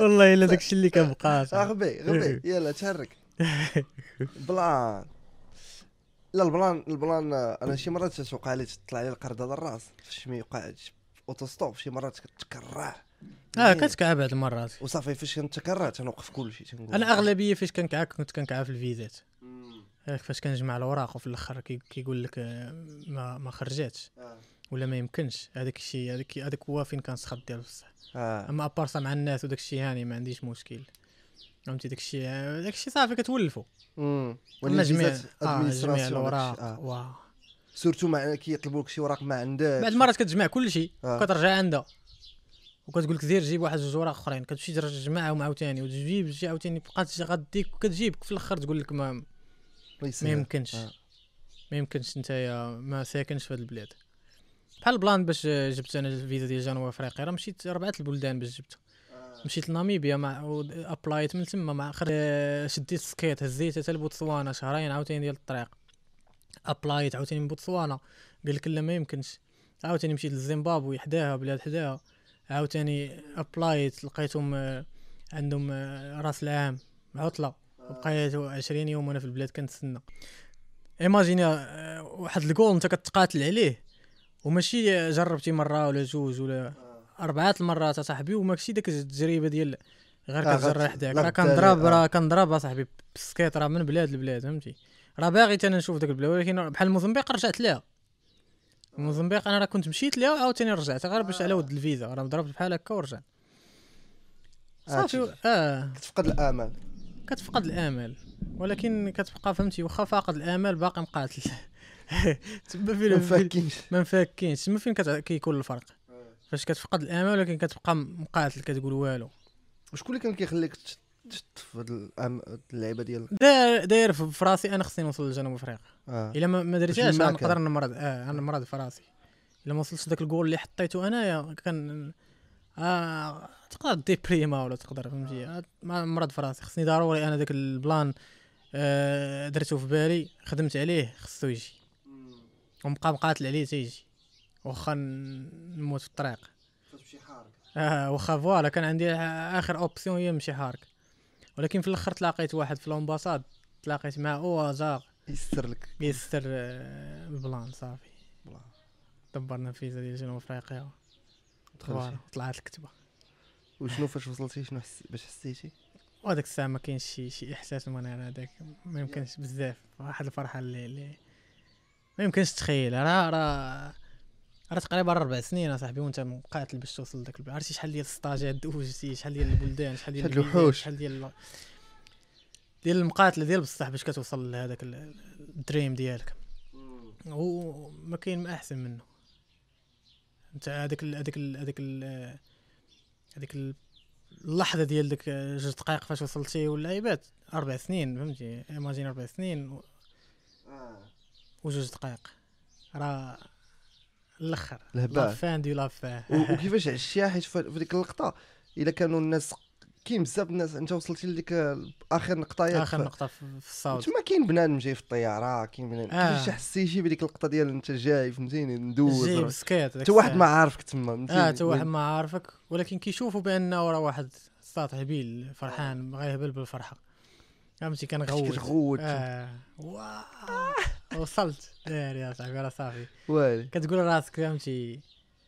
والله إلا داكشي اللي كنبقى. غبي غبي يلا تحرك plan لا ال plan ال plan آه، أنا شي مرات توقع لي تطلع لي القرده للراس فاش مي وقع auto-stop شي مرات كتكعى آه كتكعى بعض المرات. وصافي فاش كنتكعى تنوقف كلشي تنقول. أنا أغلبية فاش كنكعى كنت كنكعى في الفيزات هاك فاش كنجمع الأوراق وفي الأخر كي- كيقول لك آه، ما ما خرجاتش آه. ولا ما يمكنش. هذاك الشيء هذاك هذاك هو فين كنسخط ديال بصح. أما à part ça مع الناس وداك الشيء هاني ما عنديش مشكل. فهمتي؟ داك الشيء داك الشيء صافي كتولفو امم جميع آه جميع administration الأوراق آه. واه surtout مع كيطلبوا لك شي وراق ما عندك. بعد المرات كتجمع كل شيء آه. وكترجع عندها. وكتقول لك سير جيب واحد جوج اوراق أخرين كتمشي تجمعهم عاوتاني وتجيب شي عاوتاني بقات غديك وكتجيب في الأخر تقول لك ما ما. يمكنش. آه. ما يمكنش نتايا ما ساكنش في هاد البلاد. بحال ال plan باش جبت أنا الفيزا ديال جنوب أفريقيا راه مشيت ربعة البلدان باش جبت مشيت لناميبيا مع apply يت من تما مع. شديت skate هزيت حتى لبوتسوانا شهرين عاوتاني ديال الطريق. apply يت عاوتاني من بوتسوانا. قال لك لا ما يمكنش. عاوتاني مشيت لزيمبابوي حداها بلاد حداها. عاوتاني apply يت لقيتهم آه، عندهم آه، راس العام. عطلة. بقيت 20 يوم وأنا في البلاد كنتسنى. imaginez آه، واحد الجول أنت كتقاتل عليه. وماشي جربتي مرة ولا جوج ولا اربعه المرات أصاحبي وماشي ديك التجربة ديال غير آه، كتجري حداك. راه كنضرب آه. راه كنضرب أصاحبي بال skate راه من بلاد لبلاد فهمتي؟ راه باغي أنا نشوف داك البلاد ولكن بحال موزمبيق رجعت لها موزمبيق أنا راه كنت مشيت لها وعاوتاني رجعت غير باش على ود الفيزا راه ضربت بحال هكا ورجعت. صافي هادشي. آه. كتفقد الآمل. كتفقد الآمل ولكن كتبقى فهمتي؟ واخا فاقد الآمل باقي مقاتل. تما ما فين؟ فين- فاكينش ما مفاكينش تما فين كيكون الفرق؟ فاش كتفقد الامل ولكن كتبقى مقاتل كتقول والو. وشكون اللي كان كيخليك تشت في هاد اللعيبة ديال داير في راسي أنا خصني نوصل لجنوب أفريقيا. آه. إلا ما درتهاش معاك نقدر نمرض آه أنا مرض في راسي. إلا ما وصلتش داك الجول اللي حطيته انايا كان آه تقدر déprimer ولا تقدر فهمتي؟ آه، ما مرض في راسي. خصني ضروري أنا داك ال plan آه درته في بالي خدمت عليه خصو يجي. ونبقى مقاتل عليه تيجي واخا نموت في الطريق. آه واخا voilà كان عندي آخر option هي نمشي حارك. ولكن في الأخر تلاقيت واحد في ال ambassade تلاقيت مع au hasard يسر لك. يستر آه، ال plan صافي. plan. دبرنا فيزا ديال جنوب افريقيا طلعت الكتبة. وشنو فاش وصلتي؟ شنو حس... باش حسيتي؟ وهذاك الساعة ما كاينش شي شي إحساس من أنا هذاك ما يمكنش بزاف. واحد الفرحة اللي, اللي ما يمكنش تخيل. راه راه راه تقريبا ربع سنين اصاحبي وانت مقاتل باش توصل لذاك عرفتي شحال ديال السطاجات دوزتي شحال ديال البلدان شحال ديال الوحوش. شحال ديال ال- ديال المقاتله ديال بصح باش كتوصل لهذاك ال- ال dream ديالك. وما كاين ما أحسن منه. أنت هذاك هذاك هذاك هذيك ال- اللحظة ديال ديك جوج دقائق فاش وصلتي واللعيبات أربع سنين فهمتي؟ imagine أربع سنين و- وجوج دقائق راه الآخر. la fin de la fin وكيفاش عشتيها حيت في ديك اللقطة؟ إلا كانوا الناس كاين بزاف الناس أنت وصلتي لديك آخر نقطة ياك آخر نقطة في ال South. تما كاين بنادم جاي في الطيارة كاين بنادم. آه. كيفاش حسيتي بديك اللقطة ديال أنت جاي فهمتيني ندوز؟ جيب راه. skate حتى واحد ما عارفك تما آه حتى واحد ما عارفك ولكن كيشوفوا بانه راه واحد ساط هبيل فرحان بغا يهبل بالفرحة. فهمتي؟ كنغوت. كتغوت. wow. وصلت. داير يا صاحبي راه صافي. والي كتقول راسك فهمتي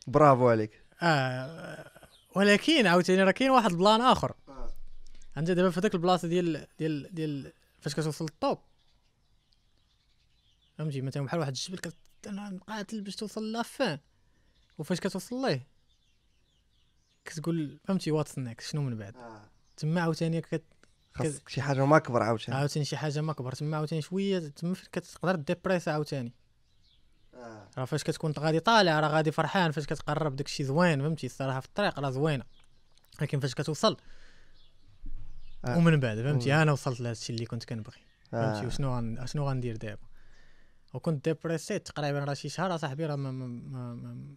برافو عليك. آه ولكن عاوتاني راه كاين واحد ال plan آخر. انت دابا في هذاك البلاصة ديال ديال ديال فاش كتوصل لل top. فهمتي؟ مثلا بحال واحد الجبل كت أنا مقاتل باش توصل la fin وفاش كتوصل ليه؟ كتقول فهمتي what's next شنو من بعد؟ تما عاوتاني كت خاصك شي حاجة ما كبر عاوتاني. عاوتاني شي حاجة ما كبر. تما عاوتاني شوية تما كتقدر dépresse عاوتاني. آه. راه فاش كتكون غادي طالع راه غادي فرحان. فاش كتقرب داكشي زوين فهمتي؟ الصراحة في الطريق راه زوينة. لكن فاش كتوصل آه. ومن بعد فهمتي؟ أنا وصلت لهذا الشيء اللي كنت كنبغي. فهمتي؟ آه. وشنو غن... شنو غندير دابا؟ وكنت ديبريسيت تقريبا راه شي شهر أصاحبي راه ما, ما, ما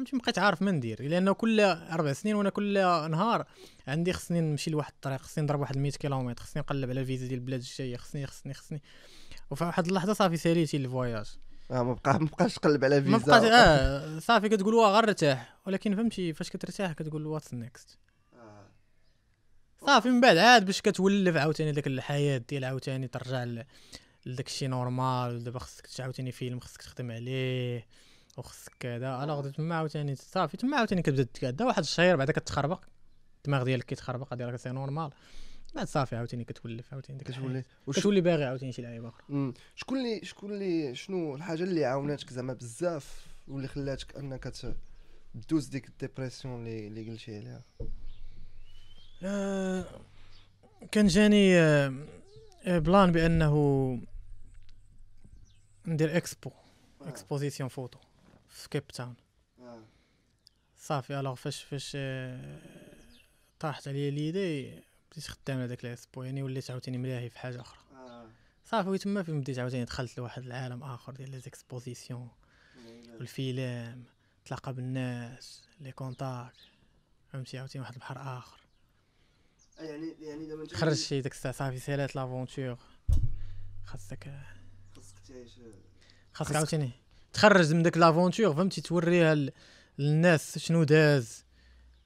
فهمتي بقيت عارف ما ندير لأنه كل أربع سنين وأنا كل نهار عندي خصني نمشي لواحد الطريق خصني نضرب واحد 100 كيلومتر خصني نقلب على الفيزا ديال البلاد الجايه خصني خصني خصني. وفي واحد اللحظة صافي ساليتي ال voyage. آه ما بقى ما بقاش تقلب على فيزا. ما بقاش آه صافي كتقول واه غير ارتاح ولكن فهمتي فاش كترتاح كتقول what's next آه. صافي من بعد عاد باش كتولف عاوتاني داك الحياة ديال عاوتاني ترجع لداك الشيء normal دابا خصك عاوتاني فيلم خصك تخدم عليه. وخصك كذا. alors تما عاوتاني صافي تما عاوتاني كتبدا تكادا واحد الشهر بعدا كتخربق. الدماغ ديالك كيتخربق غادي راه c'est normal. بعد صافي عاوتاني كتولف عاوتاني داك الحياة. كتولي وش كتولي باغي عاوتاني شي لعيبه أخرى. شكون اللي شكون اللي شنو الحاجة اللي عاوناتك زعما بزاف واللي خلاتك أنك ت- دوز ديك ال dépression اللي اللي قلتي عليها؟ آه، كان جاني آه، آه، plan بأنه ندير expo exposition photo. في كيب تاون آه. صافي alors فاش فاش آه، طاحت عليا l'idée بديت خدام على داك يعني وليت عاوتاني ملاهي في حاجة أخرى. آه. صافي وتما فين بديت عاوتاني دخلت لواحد العالم آخر ديال les expositions والفيلم تلاقى بالناس les contacts فهمتي عاوتاني واحد البحر آخر. يعني يعني دابا خرج شي ديك الساعة صافي سالات l'aventure. خاصك خاصك تعيش خاصك- عاوتاني تخرج من داك l'aventure فهمتي؟ توريها للناس شنو داز.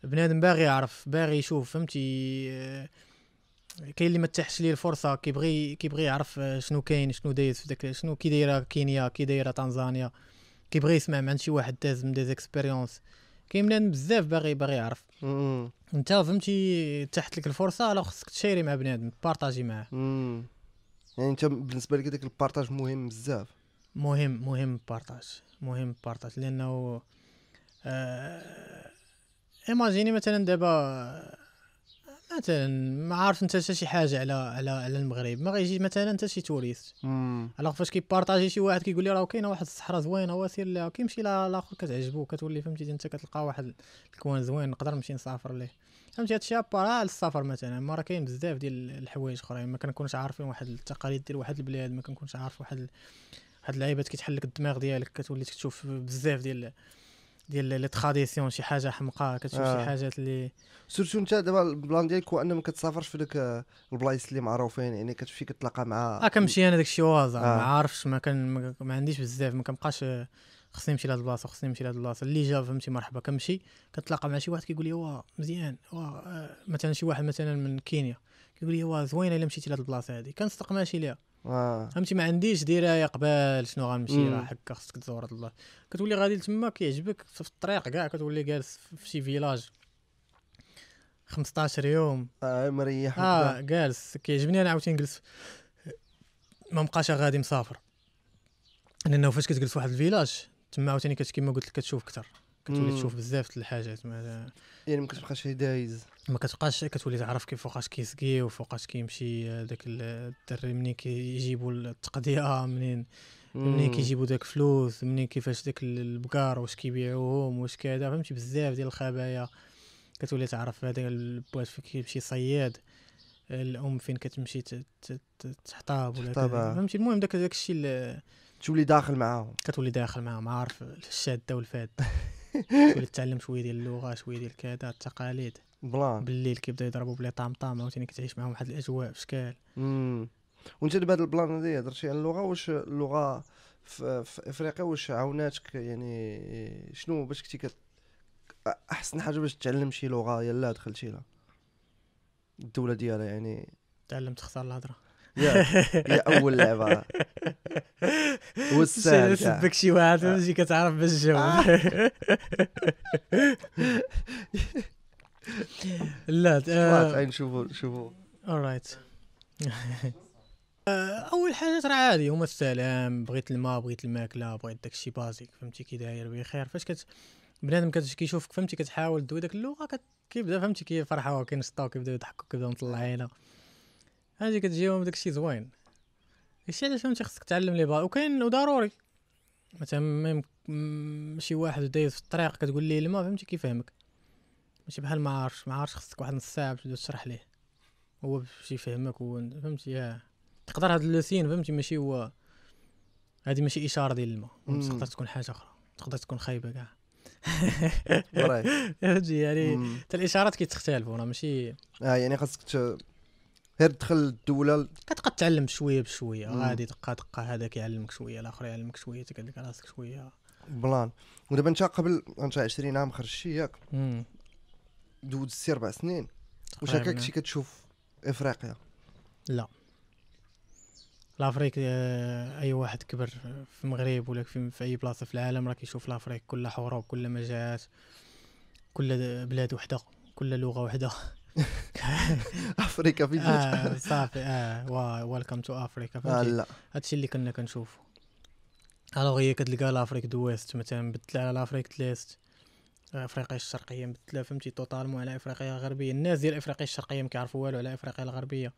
بنادم باغي يعرف باغي يشوف فهمتي؟ كاين اللي ما تاحتش ليه الفرصة كيبغي كيبغي يعرف شنو كاين شنو دايز في داك شنو كي دايرة كينيا كي دايرة تنزانيا كيبغي يسمع من شي واحد داز من des expériences كاين بنادم بزاف باغي باغي يعرف. انت فهمتي؟ تاحت لك الفرصة راه خصك تشيري مع بنادم تبارطاجي معاه. يعني انت بالنسبة لك داك ال partage مهم بزاف. مهم مهم partage مهم partage لأنه آه imagine مثلا دابا مثلا ما عارف أنت حتى شي حاجة على على على المغرب. ما غيجي مثلا أنت شي touriste. alors فاش كيبارطاجي شي واحد كيقول لي راه كاينة واحد الصحراء زوينة واسير لها كيمشي لها الآخر كتعجبو كتولي فهمتي أنت كتلقى واحد ال coin زوين نقدر نمشي نسافر ليه. فهمتي؟ هادشي à part السفر مثلا. ما راه كاين بزاف ديال الحوايج أخرين. ما كنكونش عارفين واحد التقاليد ديال واحد البلاد ما كنكونش عارف واحد واحد اللعيبات كيتحل لك الدماغ ديالك كتولي تشوف بزاف ديال ديال les traditions شي حاجة حمقاء كتشوف آه. شي حاجات اللي surtout انت دابا ال plan ديالك هو انه ما كتسافرش في داك آه، البلايص اللي معروفين يعني كتمشي كتلاقى مع آه كنمشي أنا داكشي وازا آه. ما عارفش ما كان ما, عنديش بزاف ما كنبقاش آه، خصني نمشي لهاد البلاصة خصني نمشي لهاد البلاصة اللي جا فهمتي مرحبا كنمشي كتلاقى مع شي واحد كيقول لي واه مزيان واه آه، مثلا شي واحد مثلا من كينيا كيقول لي واه زوينة إلا مشيتي لهاد البلاصة هادي كنصدق ماشي ليها فهمتي؟ ما عنديش دراية قبال شنو غنمشي. راه هكا خصك تزور الله. كتولي غادي لتما كيعجبك في الطريق كاع كتولي جالس في شي فيلاج. 15 يوم. آه مريح. آه. جالس. كيعجبني أنا عاوتاني نجلس. ما بقاش غادي مسافر. لأنه فاش كتجلس في واحد ال village تما عاوتاني كيما قلت لك كتشوف أكثر. كتولي. تشوف بزاف الحاجات ما, يعني ما كتبقاش دايز. ما كتبقاش كتولي تعرف كيف فوقاش كيسكي وفوقاش كيمشي داك ال- الدري منين كيجيبوا التقضية منين منين كيجيبوا داك فلوس منين كيفاش داك ال- البقار واش كيبيعوهم واش كذا فهمتي؟ بزاف ديال الخبايا كتولي تعرف هذا البوات فين كيمشي صياد الأم فين كتمشي تحطاب ولا. فهمتي؟ المهم داك داك الشيء تولي داخل معاهم. كتولي داخل معاهم عارف الشادة والفاد. تولي تتعلم شوية ديال اللغة شوية ديال كذا التقاليد. بلان. بالليل كيبداو يضربوا بلي طامطام عاوتاني كتعيش معاهم واحد الأجواء في شكال. وانت دابا هاد البلان هذا هضرتي على اللغة واش اللغة في, في افريقيا واش عاوناتك؟ يعني شنو باش كنتي كت... أحسن حاجة باش تتعلم شي لغة؟ يلا دخلتي لها. الدولة ديالها يعني. تعلمت تختار الهضرة. هي أول لعبة. هو السهل كاع. سبك شي واحد فهمتي كتعرف باش تجاوب لا واحد آه عين شوفوا. شوفوا اورايت أول حاجة راه عادي هما السلام بغيت الماء بغيت الماكلة بغيت داكشي بازيك فهمتي كي داير بخير فاش كت بنادم كيشوفك فهمتي كتحاول دوي داك اللغة كت... كيبدأ فهمتي كيفرحوا كينشطوا كيبداو يضحكوا كيبداو مطلعين هادي كتجيهم داكشي زوين. داكشي علاش فهمتي خصك تعلم لي با وكاين وضروري مثلا شي واحد دايز في الطريق كتقول ليه الماء فهمتي كيفهمك ماشي بحال ما عارفش ما عارفش خصك واحد نص ساعة باش تبدأ تشرح ليه. هو باش يفهمك و فهمتي ياه. تقدر هاد اللوسين فهمتي ماشي هو هادي ماشي إشارة ديال الماء. تقدر تكون حاجة أخرى. تقدر تكون خايبة كاع. فهمتي يعني. حتى الإشارات كيتختلفوا راه ماشي آه يعني خاصك غير تدخل الدولة كتبقى تعلم شوية بشوية. غادي دقه دقه هذاك يعلمك شوية الآخر يعلمك شوية تقلك راسك شوية. بلان. ودابا انت قبل انت 20 عام خرجتي ياك مم. دوزتي أربع سنين. واش. هكاك شي كتشوف إفريقيا؟ لا. l'Afrique آه، أي واحد كبر في المغرب ولا في, في أي بلاصة في العالم راه كيشوف l'Afrique كلها حروب كلها مجاعات كل بلاد وحدة كل لغة وحدة. افريكا جات آه صافي. آه welcome to Africa فهمتي؟ لا هادشي اللي كنا كنشوفو. alors هي كتلقى l'Afrique de l'ouest مثلا بدل على l'Afrique de l'est أفريقيا الشرقية بدل فهمتي؟ totalement على أفريقيا الغربية. الناس ديال أفريقيا الشرقية ما كيعرفوا والو على أفريقيا الغربية.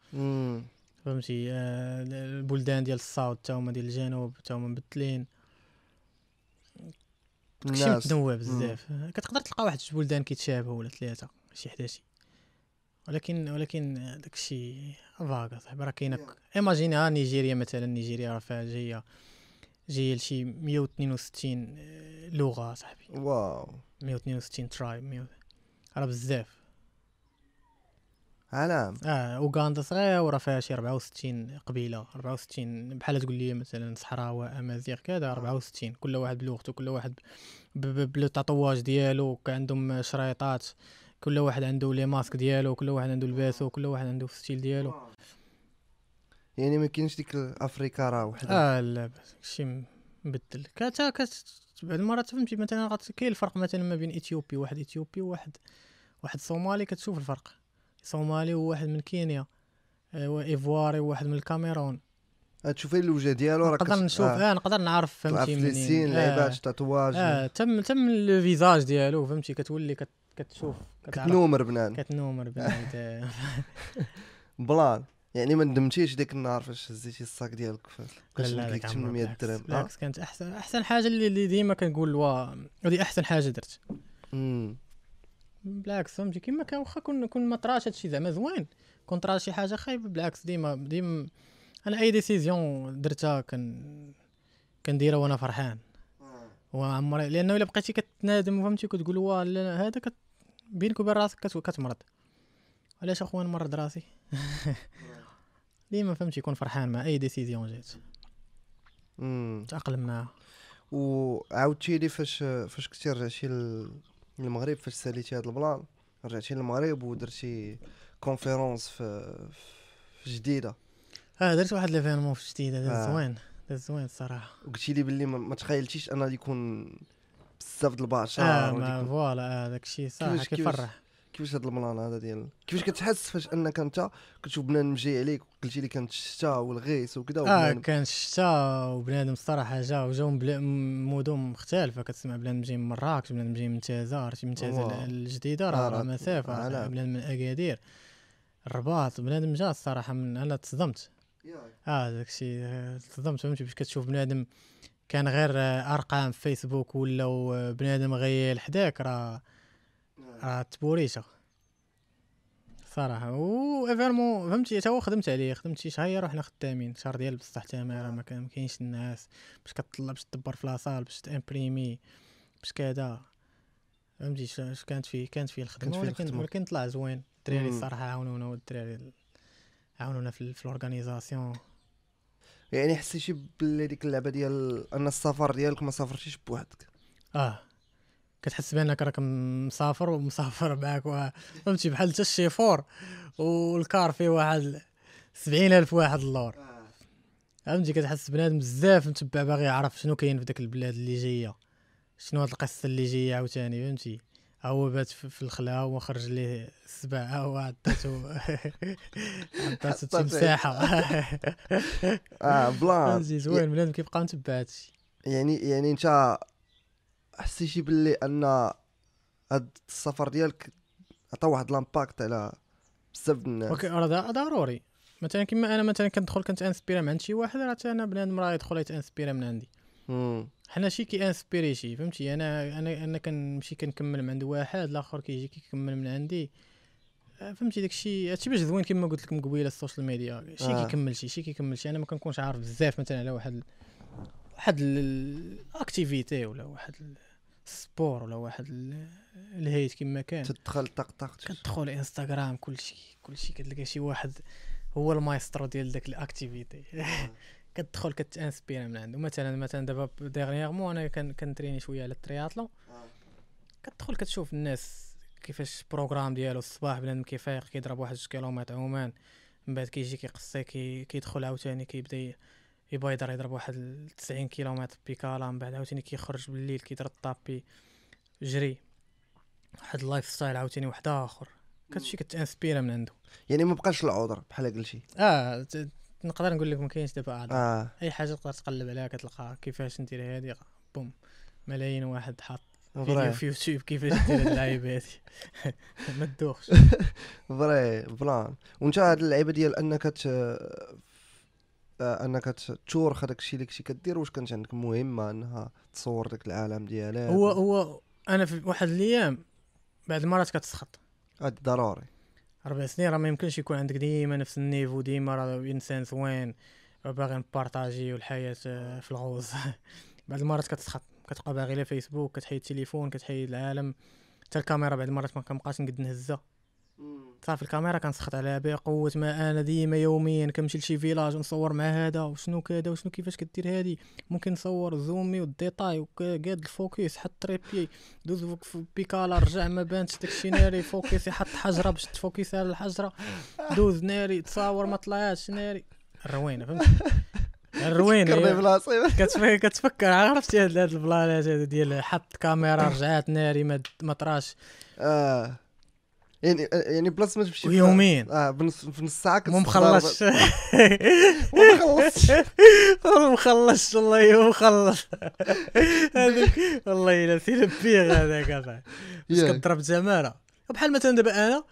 فهمتي؟ آه البلدان ديال ال south تا هما ديال الجنوب تا هما مبدلين الناس. متنوع بزاف. كتقدر تلقى واحد جوج بلدان كيتشابهوا ولا ثلاثة شي حدا شي ولكن ولكن داكشي فاغا صاحبي راه كاينة imaginer ها نيجيريا مثلا نيجيريا راه فيها جاية جاية لشي 162 لغة صاحبي. wow. 162 tribe 100 راه بزاف. علام آه أوغندا صغيرة وراه فيها شي 64 قبيلة. 64 بحال تقول لي مثلا صحراء أمازيغ كذا 64 كل واحد بلغته كل واحد بال tatouage ديالو عندهم شريطات. كل واحد عنده les masques ديالو كل واحد عنده لباسو كل واحد عنده ال style ديالو. يعني ما كاينش ديك افريكا راه وحده آه لا شي مبدل. كاتا كت بعض المرات فهمتي مثلا كاين الفرق مثلا ما بين اثيوبي واحد اثيوبي وواحد واحد صومالي كتشوف الفرق. صومالي وواحد من كينيا آه، وايفواري وواحد من الكاميرون. تشوفي الوجه ديالو راه نقدر نشوف آه. آه نقدر نعرف فهمتي تعرف لي سين لعيبات تاتواج آه. تم تم لو فيزاج ديالو فهمتي كتولي كت كتشوف. كتنومر بنان. كتنومر آه. بلان يعني ما ندمتيش ديك النهار فاش هزيتي الصاك ديالك فاش داك 800 عمرو درهم. بالعكس, آه. كانت احسن أحسن حاجة اللي, ديما كنقول وا هذه أحسن حاجة درت. بالعكس فهمتي؟ كيما كان واخا كون كون ما طراش هادشي زعما زوين. كون طرا شي حاجة خايبة بالعكس ديما ديما أنا أي décision درتها كان كنديرها وأنا فرحان. وعمري لأنه إلا بقيتي كتنادم فهمتي؟ كتقول وا هذا كت... بينك وبين راسك كت... كتمرض علاش أخويا نمرض راسي؟ ديما فهمتي كون فرحان مع أي décision جات. تأقلم معاها وعاودتي لي فاش فاش كنتي رجعتي لل- للمغرب فاش ساليتي هذا ال plan. رجعتي للمغرب ودرتي conférence في في جديدة. آه درت واحد l'événement في جديدة داز آه. زوين داز زوين الصراحة. وقلتي لي باللي ما, تخيلتيش ان يكون بزاف د البشر آه ما voilà داكشي صراحة كيفاش- كيفاش- كيفرح. كيفاش هذا ال plan هذا ديال كيفاش كتحس فاش انك انت كتشوف بنادم جاي عليك قلتي لي كانت الشتاء والغيس وكذا آه كان الشتا وبنادم الصراحه جا وجاو من مدن مختلفة. كتسمع بنادم جاي من مراكش بنادم جاي من تازا عرفتي من wow. الجديدة آه، راه مسافه آه، راه لا. بنادم من أكادير. الرباط بنادم جا الصراحه من أنا تصدمت آه داكشي آه، تصدمت فهمتي؟ باش كتشوف بنادم كان غير أرقام في فيسبوك ولا بنادم غيال حداك راه راه تبوريشة. صراحة و événement فهمتي تا هو خدمت عليه خدمت شي شهر رحنا خدامين. شهر ديال بصح تمارة ما كان ما كاينش الناس. باش كطلع باش تدبر في la salle باش ت imprimer باش كذا. فهمتي ش- ش كانت فيه كانت فيه الخدمة ولكن. ولكن طلع زوين. الدراري. الصراحة عاونونا والدراري ال- عاونونا في, في ال organisation. يعني حسيتي باللي ديك اللعبة ديال أن السفر ديالك ما سافرتيش بوحدك. آه. كتحس بأنك راك مسافر ومسافر معاك فهمتي؟ بحال حتى الشيفور وال car فيه واحد سبعين ألف واحد اللور. فهمتي؟ كتحس بنادم بزاف متبع باغي يعرف شنو كاين في داك البلاد اللي جاية. شنو هاد القصة اللي جاية عاوتاني؟ فهمتي؟ هو بات في في الخلا وخرج ليه السبع ها هو عطاتو تمساحة. آه plan. زوين بنادم كيبقى متبع هادشي يعني يعني انت حسيتي باللي أن هاد السفر ديالك عطى واحد l'impact على بزاف الناس؟ وك- راه ضروري. مثلا كيما أنا مثلا كندخل كنت inspirer من عند شي واحد راه أنا بنادم راه يدخل يت inspirer من عندي. حنا شي كي inspirer شي فهمتي؟ أنا أنا أنا كنمشي كنكمل من عند واحد الآخر كيجي كيكمل من عندي. آه، فهمتي؟ داكشي هادشي باش زوين كما قلت لكم قبيلة ال social media. شي آه. كيكمل شي شي كيكمل شي. أنا ما كنكونش عارف بزاف مثلا على واحد واحد ال activité ولا واحد ال- ال sport ولا واحد ال- الهيت كما كان. تدخل طق طق. كتدخل انستغرام كلشي كلشي كتلقى شي واحد هو المايسترو ديال داك ال activité كتدخل كت inspirer من عنده مثلا مثلا دابا dernièrement أنا كان كنت entraîner شوية على الترياطلون كتدخل كتشوف الناس كيفاش ال programme ديالو الصباح بنادم كيفايق كيضرب واحد جوج كيلومتر عومان. من بعد كيجي كيقصي كي كيدخل عاوتاني كيبدا يبايدر يضرب واحد 90 كيلومتر بيكالا من بعد عاوتاني كيخرج بالليل كيضرب طابي جري. واحد ال lifestyle عاوتاني واحد آخر. كتمشي كت inspirer من عنده يعني ما بقاش العذر بحال قلتي آه نقدر نقول لك ما كاينش دابا آه. أي حاجة تقدر تقلب عليها كتلقى كيفاش ندير هادي boum. ملايين واحد حاط فيديو في يوتيوب كيفاش دير هاد اللعيبة هادي ما تدوخش. vrai plan. وانت هاد اللعيبة ديال أنك ت آه، أنك ت- تورخ هذاك الشيء اللي كنتي كدير واش كانت عندك مهمة إنها تصور داك العالم ديالك؟ هو هو أنا في واحد الأيام بعد المرات كتسخط. هاد ضروري. أربع سنين راه ما يمكنش يكون عندك ديما نفس النيفو ديما راه انسان زوين باغي نبارطاجي والحياة آه، في الغوص. بعد المرات كتسخط كتبقى باغي لا فيسبوك كتحيد التليفون كتحيد العالم حتى الكاميرا بعد المرات ما كنبقاش نقد نهزها. صافي الكاميرا كنسخط عليها بقوة ما أنا ديما يوميا. كنمشي لشي فيلاج ونصور مع هذا وشنو كذا وشنو كيفاش كدير هادي. ممكن نصور زومي والديتاي وقاد الفوكيس حط تريبي دوز في بيكالا رجع ما بانش داكشي ناري فوكيس يحط حجرة باش تفوكيس على الحجرة. دوز ناري تصاور ما طلعاتش ناري. الروينة فهمتي؟ الروينة كتفكر كتفكر عرفتي هاد البلانات ديال حط كاميرا رجعات ناري ما طراش. آه. يعني يعني بلاص ما تمشي ويومين. آه بنص في نص ساعة مو مخلص. ما خلصتش مخلص والله مخلص. هذاك والله الا سير بيغ هذاك اصاحبي بس ياك. كضرب جمالة. بحال مثلا دابا أنا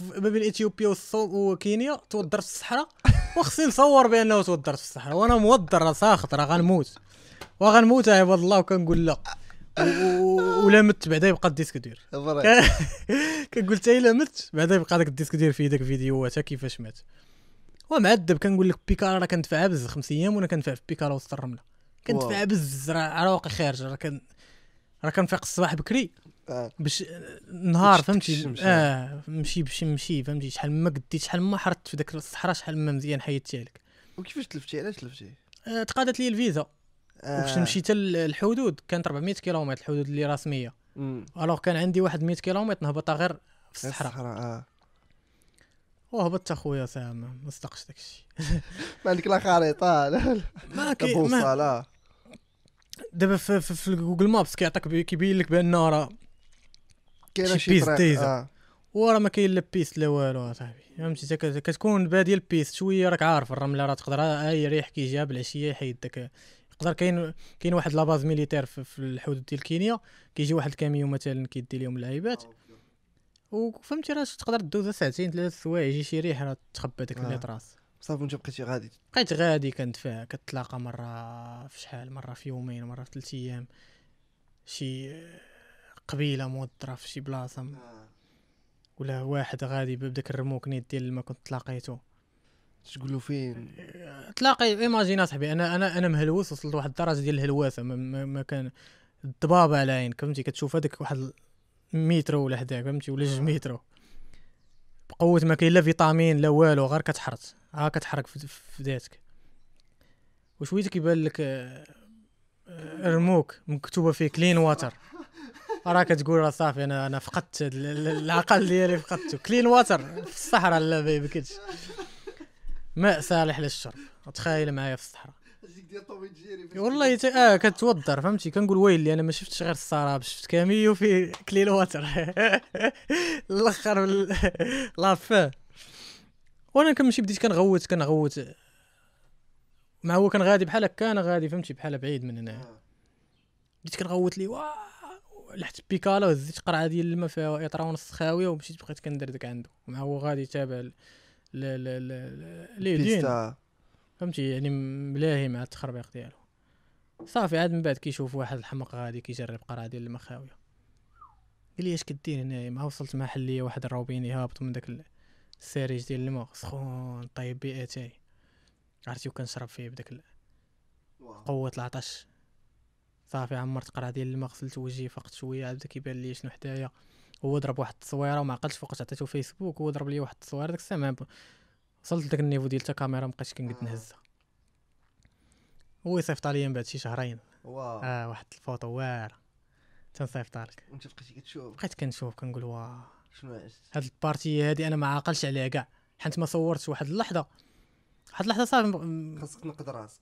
ما بين إثيوبيا وكينيا تودرت في الصحراء. وخصني نصور بأنه تودرت في الصحراء. وأنا مودر راه ساخط راه غنموت. وغنموت عباد الله وكنقول لا. ولا مت بعدا يبقى الديسك دير. كنقول حتى إلا مت بعدا يبقى داك الديسك دير فيه داك الفيديوهات تا كيفاش مات. ومعذب كنقول لك بيكالا راه كندفعها بز خمس أيام وأنا كندفع في بيكالا وسط الرمله كندفع واو. بز راه عروقي خارج راه كن راه كنفيق الصباح بكري. آه. باش باش فهمتي. آه مشي باش نمشي فهمتي؟ شحال ما قديت شحال ما حرت في داك الصحراء شحال ما مزيان حيدتي عليك. وكيفاش تلفتي؟ علاش تلفتي؟ آه تقادت لي الفيزا. آه. وباش نمشي حتى الحدود كانت 400 كيلومتر الحدود اللي رسمية. alors كان عندي واحد 100 كيلومتر نهبطها غير في الصحراء. الصحراء آه. وهبطت أخويا سام ما صدقش داكشي ما عندك لا خريطة. لا لا. ما ما بوصلة دابا في, في, في جوجل مابس كيعطيك بي- كيبين لك بأن راه كاينة شي piste. آه. وراه ما كاين لا piste لا والو أصاحبي. فهمتي؟ كتكون بادي ال piste شوية راك عارف الرملة راه تقدر أي ريح كيجيها بالعشية يحيد داك يقدر كاين كاين واحد la base militaire في, في الحدود ديال كينيا كيجي واحد الكاميون مثلا كيدي لهم اللعيبات. وفهمتي راه تقدر دوز ساعتين ثلاث سوايع يجي شي ريح راه تخبى داك آه. trace صافي وانت بقيتي غادي. بقيت غادي كندفع كتلاقى مرة في شحال مرة في يومين مرة في ثلاث أيام. شي قبيلة موضره في شي بلاصة. م- ولا واحد غادي بداك ال remorque نيت ديال ما كنت تلاقيتو تقول فين؟ تلاقي imagine اصاحبي أنا أنا أنا مهلوس وصلت لواحد الدرجة ديال الهلواسه ما, ما, ما كان الضبابه على عينك فهمتي؟ كتشوف هذاك واحد مترو ولا حداك فهمتي؟ ولا جوج مترو. بقوة ما كاين لا vitamines لا والو غير كتحرط ها كتحرك في, ذاتك. وشوية كيبان لك آه، آه، remorque مكتوبة فيه clean water راه كتقول راه صافي أنا أنا فقدت ال- ال- العقل ديالي فقدته. clean water في الصحراء لا ما يمكنش. ماء صالح للشرب. تخيل معايا في الصحراء. والله ت... آه كتوضر فهمتي؟ كنقول ويلي أنا ما شفتش غير السراب شفت كاميو في كليل واتر الأخر ال- لافاه وأنا كنمشي بديت كنغوت كنغوت. مع هو كان غادي بحال هكا أنا غادي فهمتي؟ بحال بعيد من هنا. بديت كنغوت لي واه لحت بيكالا وهزيت قرعة ديال الماء فيها اطرا ونص خاوية ومشيت بقيت كندردك عنده. مع هو غادي تابع ل ل ل ل- ليه دين؟ بيستا. فهمتي؟ يعني ملاهي مع التخربيق ديالو. صافي عاد من بعد كيشوف واحد الحمق غادي كيجرب قرعه ديال الماء خاويه قال لي اش كدير هنايا؟ ما وصلت مع حليه واحد الروبيني هابط من داك ال- السريج ديال الماء سخون طيب بيه اتاي عرفتي وكنشرب فيه بداك قوة العطش. صافي عمرت قرعة ديال الماء غسلت وجهي فقت شوية عاد بدا كيبان لي شنو حدايا. هو ضرب واحد التصويره وما عقلتش فوقاش عطيتو فيسبوك هو ضرب لي واحد التصويره داك الساعة وصلت لداك ال niveau ديال تا كاميرا مبقيتش كنقد آه. نهزها. هو يصيفط عليا من بعد شي شهرين. واو. آه واحد الفوطو واعره تنصيفط لك وانت بقيتي كتشوف. بقيت كنشوف كنقول واه شنو هاد ال party هادي أنا ما عاقلش عليها كاع حيت ما صورتش واحد اللحظة. واحد اللحظة صافي خاصك تنقد راسك.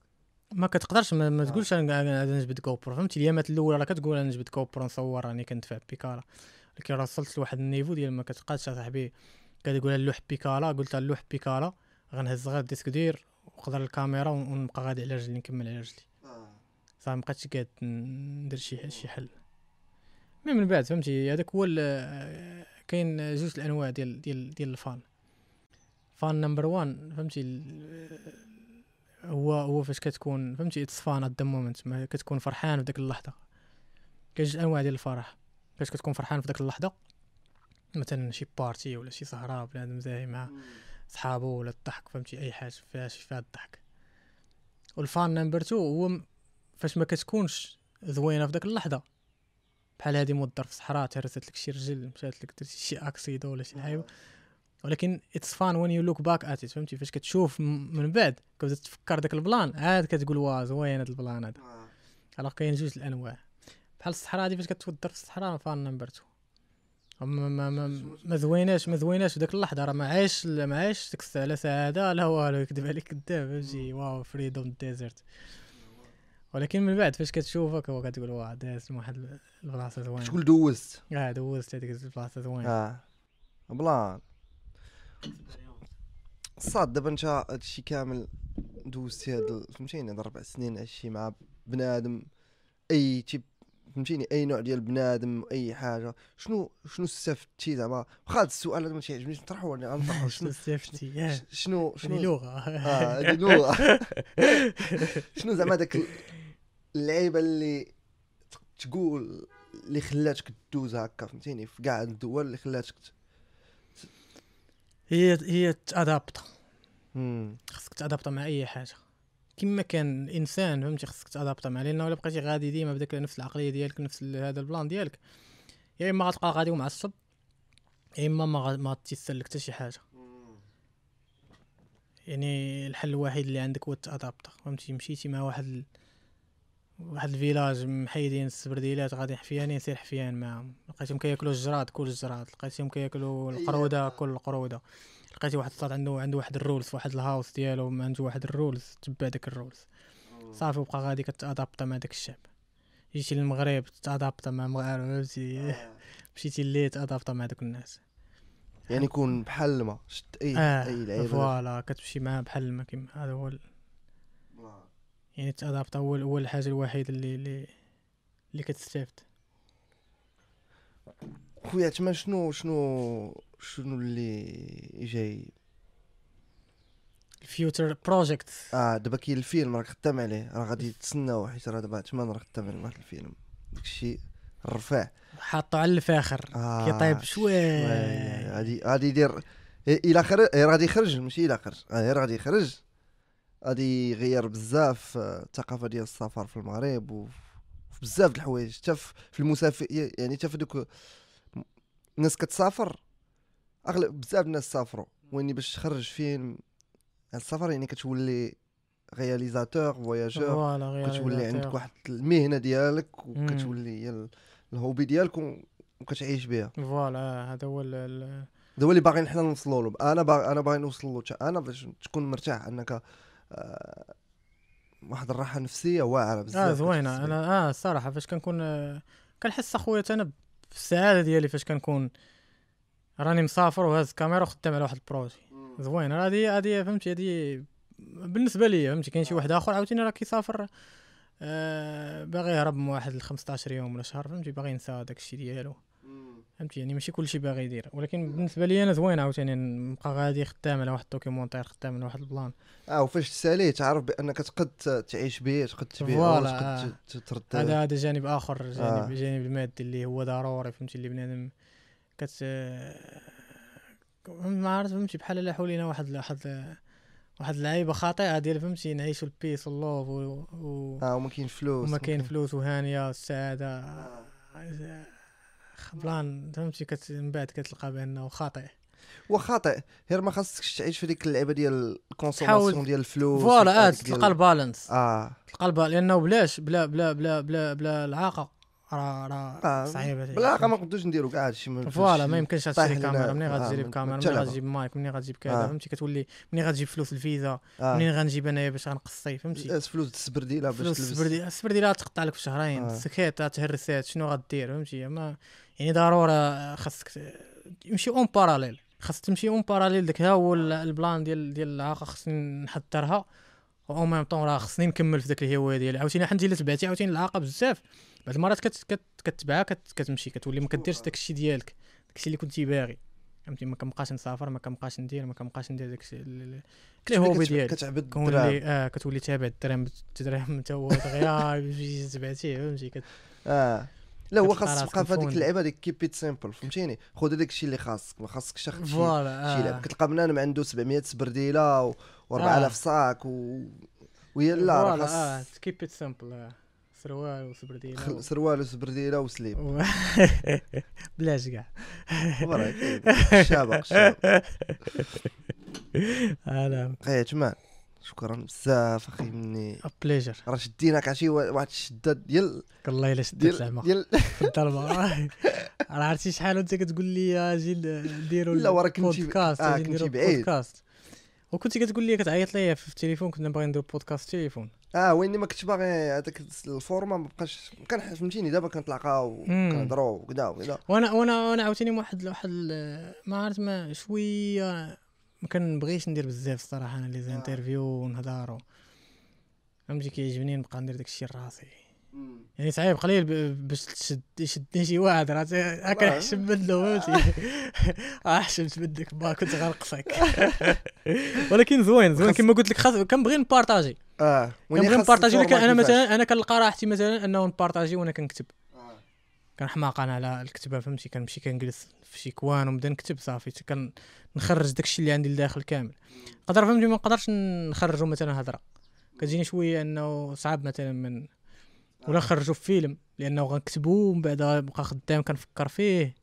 ما كتقدرش ما, ما آه. تقولش أنا نجبد GoPro فهمتي؟ الايامات الاولى راه كتقول أنا نجبد GoPro نصور راني كندفع بيكالا راه وصلت لواحد niveau ديال ما كتبقاش صاحبي. كتقول اللوح بيكالا قلت اللوح بيكالا غنهز غير disque dur ال و الكاميرا ون- ونبقى غادي على رجلي نكمل على رجلي. صافي مبقيتش قاد ندير شي شي حل. mais من بعد فهمتي؟ هذاك هو كاين جوج الأنواع ديال ديال ديال ال fun. Fun number 1 فهمتي؟ هو هو فاش كتكون فهمتي؟ it's fun at the moment كتكون فرحان في ديك اللحظة. كاين جوج انواع ديال الفرح. فاش كتكون فرحان في ديك اللحظة. مثلا شي party ولا شي سهرة بنادم زاهي مع صحابو ولا الضحك فهمتي؟ أي حاجة فيها فيها الضحك. وال fun number 2 هو فاش ما كتكونش زوينة في داك اللحظة. بحال هادي موضر في الصحراء تهرست لك شي رجل مشات لك درتي شي accident ولا شي لعيبه ولكن it's fun when you look back at it فهمتي؟ فاش كتشوف من بعد كتبدا تفكر داك ال plan عاد كتقول واه زوين هاد ال plan هذا. alors كاين جوج الأنواع؟ بحال الصحراء هادي فاش كتودر في الصحراء fun number 2 ما ما ما, ما زويناش ما زويناش في داك اللحظة راه ما عايش ما عايش ديك لا سعاده لا والو يكذب عليك كذاب فهمتي؟ واو freedom desert ولكن من بعد فاش كتشوفك هو كتقول واه داز من واحد البلاصة زوينة. شكون دوزت؟ آه دوزت هذيك البلاصة زوينة. آه. plan. صاد دابا انت هادشي كامل دوزتي هاد فهمتيني هاد أربع سنين هادشي مع بنادم أي type فهمتيني؟ أي نوع ديال بنادم أي حاجة. شنو شنو استفدتي زعما؟ واخا هاد السؤال هذا ما تيعجبنيش نطرحو أنا غنطرحو شنو استفدتي؟ شنو شنو؟ لغة. آه هادي لغة. شنو زعما داك ال- اللعيبة اللي تقول اللي خلاتك دوز هكا فهمتيني؟ في كاع الدول اللي خلاتك هي هي تادابط. خصك تادابط مع أي حاجة. كما كان الإنسان فهمتي خصك تادابط معاه. لأنه إلا بقيتي غادي ديما بداك نفس العقلية ديالك نفس هذا البلان ديالك. يا إما غتبقى غادي ومعصب يا إما ما ما غتيسر لك حتى شي حاجة. يعني الحل الوحيد اللي عندك هو تادابط فهمتي؟ مشيتي مع واحد ال... واحد الفيلاج محيدين السبرديلات غادي حفيانين سير حفيان معاهم. لقيتهم كياكلوا الجراد كل الجراد. لقيتهم كياكلوا القرودة كل القرودة. لقيتي واحد الصاد عنده عنده واحد الرولز في واحد الهاوس ديالو ما عنده واحد الرولز تبع داك الرولز. صافي وبقى غادي كتادابط مع داك الشعب جيتي للمغرب تادابط مع المغاربه فهمتي مشيتي اللي تادابط مع دوك الناس. يعني يكون بحال ما شت اي آه أي لعيبة فوالا كتمشي معاه بحال ما كيما هذا هو ال- يعني تادابط هو هو الحاجة الوحيدة اللي اللي اللي كتستافد. خويا تما شنو شنو شنو اللي جاي؟ ال future project آه دابا كاين الفيلم راك خدام عليه راه غادي تسناو حيت راه دابا تما راه خدام على واحد الفيلم. داكشي الرفاع حاطو على الفاخر آه كيطيب شوية. غادي غادي يدير إلى خرج غادي يخرج ماشي إلى خرج راه غادي يخرج. غادي يغير بزاف آه، الثقافة ديال السفر في المغرب وفي بزاف د الحوايج حتى في المسافر يعني حتى في دوك الناس كتسافر أغلب بزاف الناس سافروا وإني باش تخرج فيلم السفر يعني كتولي réalisateur voyageur كتولي عندك. واحد المهنة ديالك. وكتولي هي ال- ال hobby ديالك وكتعيش بها voilà هذا هو هذا هو اللي باغيين حنا نوصلوا له أنا باغي أنا باغي نوصل له أنا باش تكون مرتاح أنك آه، واحد الراحة نفسية واعرة بزاف آه زوينة. أنا آه الصراحه فاش كنكون آه، كنحس أخويا أنا بالسعادة ديالي فاش كنكون راني مسافر وهاز الكاميرا وخدام على واحد ال projet زوين هذه هذه فهمتي هذه بالنسبة لي فهمتي كاين شي واحد آخر عاوتاني راه كيسافر آه باغي يهرب من واحد ل 15 يوم ولا شهر فهمتي باغي ينسى داك الشيء ديالو فهمتي يعني ماشي كلشي باغي يدير ولكن بالنسبة لي أنا زوين عاوتاني نبقى غادي خدام على واحد documentaire خدام على واحد ال plan آه وفاش تساليه تعرف بأنك تقد تعيش به تقد تبيعه voilà، تقد آه. ترد هذا هذا جانب آخر جانب. آه. جانب المادي اللي هو ضروري فهمتي اللي بنادم كت ما عرفت فهمتي بحال لا حولينا واحد واحد واحد اللعيبه خاطئة ديال فهمتي نعيشوا ال peace وال love و, و... آه وما كاين فلوس وما كاين فلوس وهانية والسعادة. plan فهمتي كت... من بعد كتلقى بأنه خاطئ. وخاطئ. غير ما خاصكش تعيش في ديك اللعبة ديال الكونسوماسيون ديال الفلوس فوالا آه تلقى البالانس. آه. تلقى البال لأنه بلاش بلا بلا بلا بلا بلا العاقة. راه راه. صعيبه بالعاقه ما نقدوش نديرو كاع هادشي فوالا ما يمكنش تشري كاميرا. منين غتجري بكاميرا من منين. غتجيب مايك منين غتجيب كذا؟ آه. فهمتي؟ كتولي منين غتجيب فلوس الفيزا؟ آه. منين غنجيب انايا باش غنقصي؟ فهمتي؟ فلوس السبرديله باش فلوس تلبس. السبردي السبرديله تقطع لك في شهرين. آه. السكيت تهرسات شنو غدير؟ فهمتي؟ ما يعني ضروري خاصك ت- يمشي en parallèle. خاص تمشي en parallèle داك ها هو ال- ال plan ديال ديال العاقه خصني نحضرها. au même temps راه خصني نكمل في داك الهوايه ديالي. عاوتاني حنتي إلا تبعتي عاوتاني العاقه بزاف. بعض المرات كت كت كتبعها كت كتمشي كتولي ما كديرش داك الشيء ديالك. داك الشيء اللي كنتي باغي. فهمتي؟ ما كنبقاش نسافر ما كنبقاش ندير ما كنبقاش ندير داك الشيء ال- ال- ال hobby ديالي. كتعبد الدراهم اللي آه كتولي تابع الدرهم الدرهم انت هو دغيا باش تبعتيه فهمتي؟ كت- آه. لا هو خاص تبقى في هذيك. اللعبة ديك كيب ات سيمبل فهمتيني؟ خذ هذاك الشيء اللي خاصك ما خاصكش تاخذ شي شي آه. لعب كتلقى بنادم عنده 700 سبرديله و4000 آه. صاك و ويلا راه آه. خاص كيب ات سامبل سروال وسبرديله خل- سروال وسبرديله وسليب و- بلاش كاع. كاين. شابق شابق أنا عثمان شكرا بزاف أخي مني. بليجر راه شديناك عشي واحد الشدة ديال والله إلا ديال زعما. ديال في الضربة. راه عرفتي شحال وانت كتقول لي أجي نديروا لا، وراه كنتي- بودكاست آه، أجي كنتي نديروا بعيد. بودكاست وكنتي كتقول لي كتعيط لي في التليفون كنا باغيين نديروا بودكاست تليفون آه ويني ما كنتش باغي هذاك ال format ما بقاش كان فهمتيني دابا كنتلاقاو. كنهضروا وكذا وكذا وأنا وأنا وأنا عاوتاني واحد واحد ما عرفت ما شوية ما كنبغيش ندير بزاف الصراحة أنا les interviews ونهضر فهمتي؟ كيعجبني نبقى ندير داكشي لراسي يعني صعيب قليل باش تشد يشدني شي واحد راه هكا نحشم منه فهمتي؟ آه، حشمت منك ما كنت غنقصك ولكن زوين زوين. كما قلت لك خاص كنبغي نبارطاجي. آه. كنبغي نبارطاجي. ولكن أنا. مثلا أنا كنلقى راحتي مثلا أنه نبارطاجي وأنا كنكتب. آه. كنحماق أنا على الكتابة فهمتي؟ كنمشي كنجلس في شي كوان ونبدا نكتب صافي. كان نخرج داكشي اللي عندي لداخل كامل. نقدر فهمتي؟ ما نقدرش نخرجو مثلا هضره كتجيني شوية أنه صعب مثلا من ولا نخرجو في فيلم لأنه غنكتبو ومن بعد غنبقى خدام كنفكر فيه.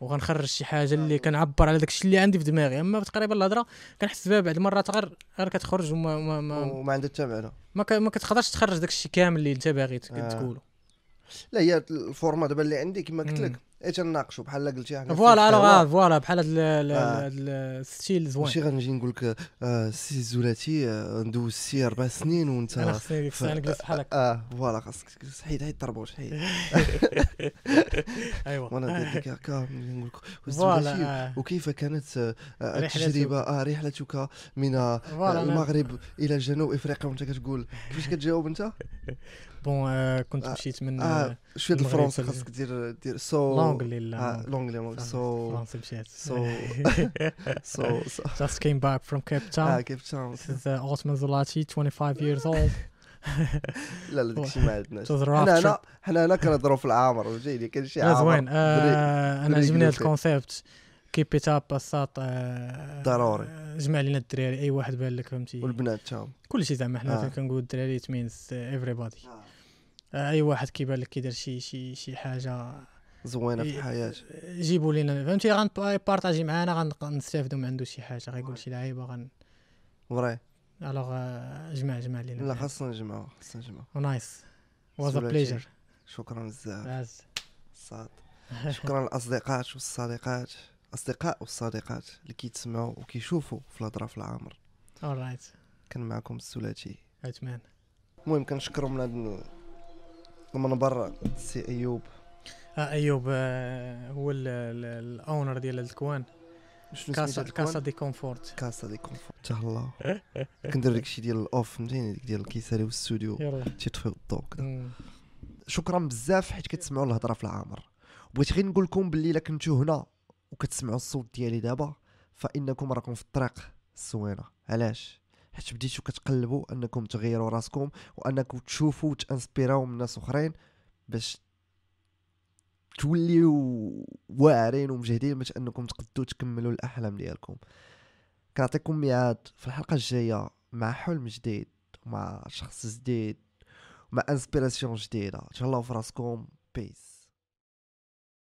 وغنخرج شي حاجة اللي كنعبر على داكشي اللي عندي في دماغي. أما تقريبا الهضرة كنحس بها بعد المرات غير غير كتخرج وما ما ما, وما عندها حتى معنى. ما, ما كتقدرش تخرج داكشي كامل اللي أنت باغي آه. تقولو لا هي ال format دابا اللي عندي كما قلت لك. اي تناقشوا بحال قلتي حنا voilà alors فوالا بحال ال- آه. الستيل زوين ماشي غنجي نقول لك آه سي زولاتي آه ندوز سي أربع سنين وانت أنا خصني ديك الساعة نجلس بحال هكا آه فوالا خاصك حيد حيد طربوش حيد ايوا وأنا لك هكا نقول لك فوالا. وكيف كانت. التجربة آه رحلتك من المغرب إلى جنوب إفريقيا وأنت كتقول كيفاش كتجاوب أنت بون كنت. مشيت من آه، شوية الفرنسي كنت- خاصك دير دير سو لونجلي آه لا لونجلي سو فرنسا مشيت سو سو سو just came back from Cape آه Town. كيف تشام this is uh, Osman Zolati 25 years old. لا لا داكشي ما عندناش حنا هنا حنا هنا كنهضروا في العامر فهمتيني كاين شي عامر زوين أنا عجبني قلوبي. الكونسيبت كيب ات اب بساط ضروري. جمع لينا الدراري اي واحد بان لك فهمتي والبنات تاهم كلشي زعما حنا كنقول الدراري it means uh, everybody. آه، أي واحد كيبان لك كيدير شي شي شي حاجة. زوينة في إيه. الحياة. جيبوا لينا. فهمتي؟ غنبارطاجي معانا غنستافدوا من عنده شي حاجة. غيقول شي لعيبة غن فري ألوغ جمع جمع لينا. لا خاصنا نجمعوا خاصنا نجمعوا نايس واز ا. بليجر شكرا بزاف. عز صاد. شكرا للأصدقاء والصديقات. الاصدقاء والصديقات اللي كيتسمعوا وكيشوفوا في الهضره في العامر اورايت كان معكم السولاتي عثمان. المهم كنشكرو من المنبر سي أيوب. آه أيوب آه هو ال- ال- owner ديال هاد الكوان. شنو كاسا كاسا دي كومفورت كاسا دي كونفورت. تاه الله. كندير داكشي ديال ال off فهمتيني؟ ديك ديال كيساليو الستوديو يلا. تيطفيو الضوء مم. شكرا بزاف حيت كتسمعوا الهضرة في العامر. بغيت غير نقول لكم باللي إلا كنتو هنا وكتسمعوا الصوت ديالي دابا فإنكم راكم في الطريق الزوينه علاش؟ حيت بديتو كتقلبوا انكم تغيروا راسكم وانكم تشوفوا وت inspireراو من ناس اخرين باش توليو واعرين ومجهدين باش انكم تقدوا تكملوا الاحلام ديالكم. كنعطيكم ميعاد في الحلقة الجاية مع حلم جديد مع شخص جديد مع inspiration جديدة. تهلاو في راسكم. peace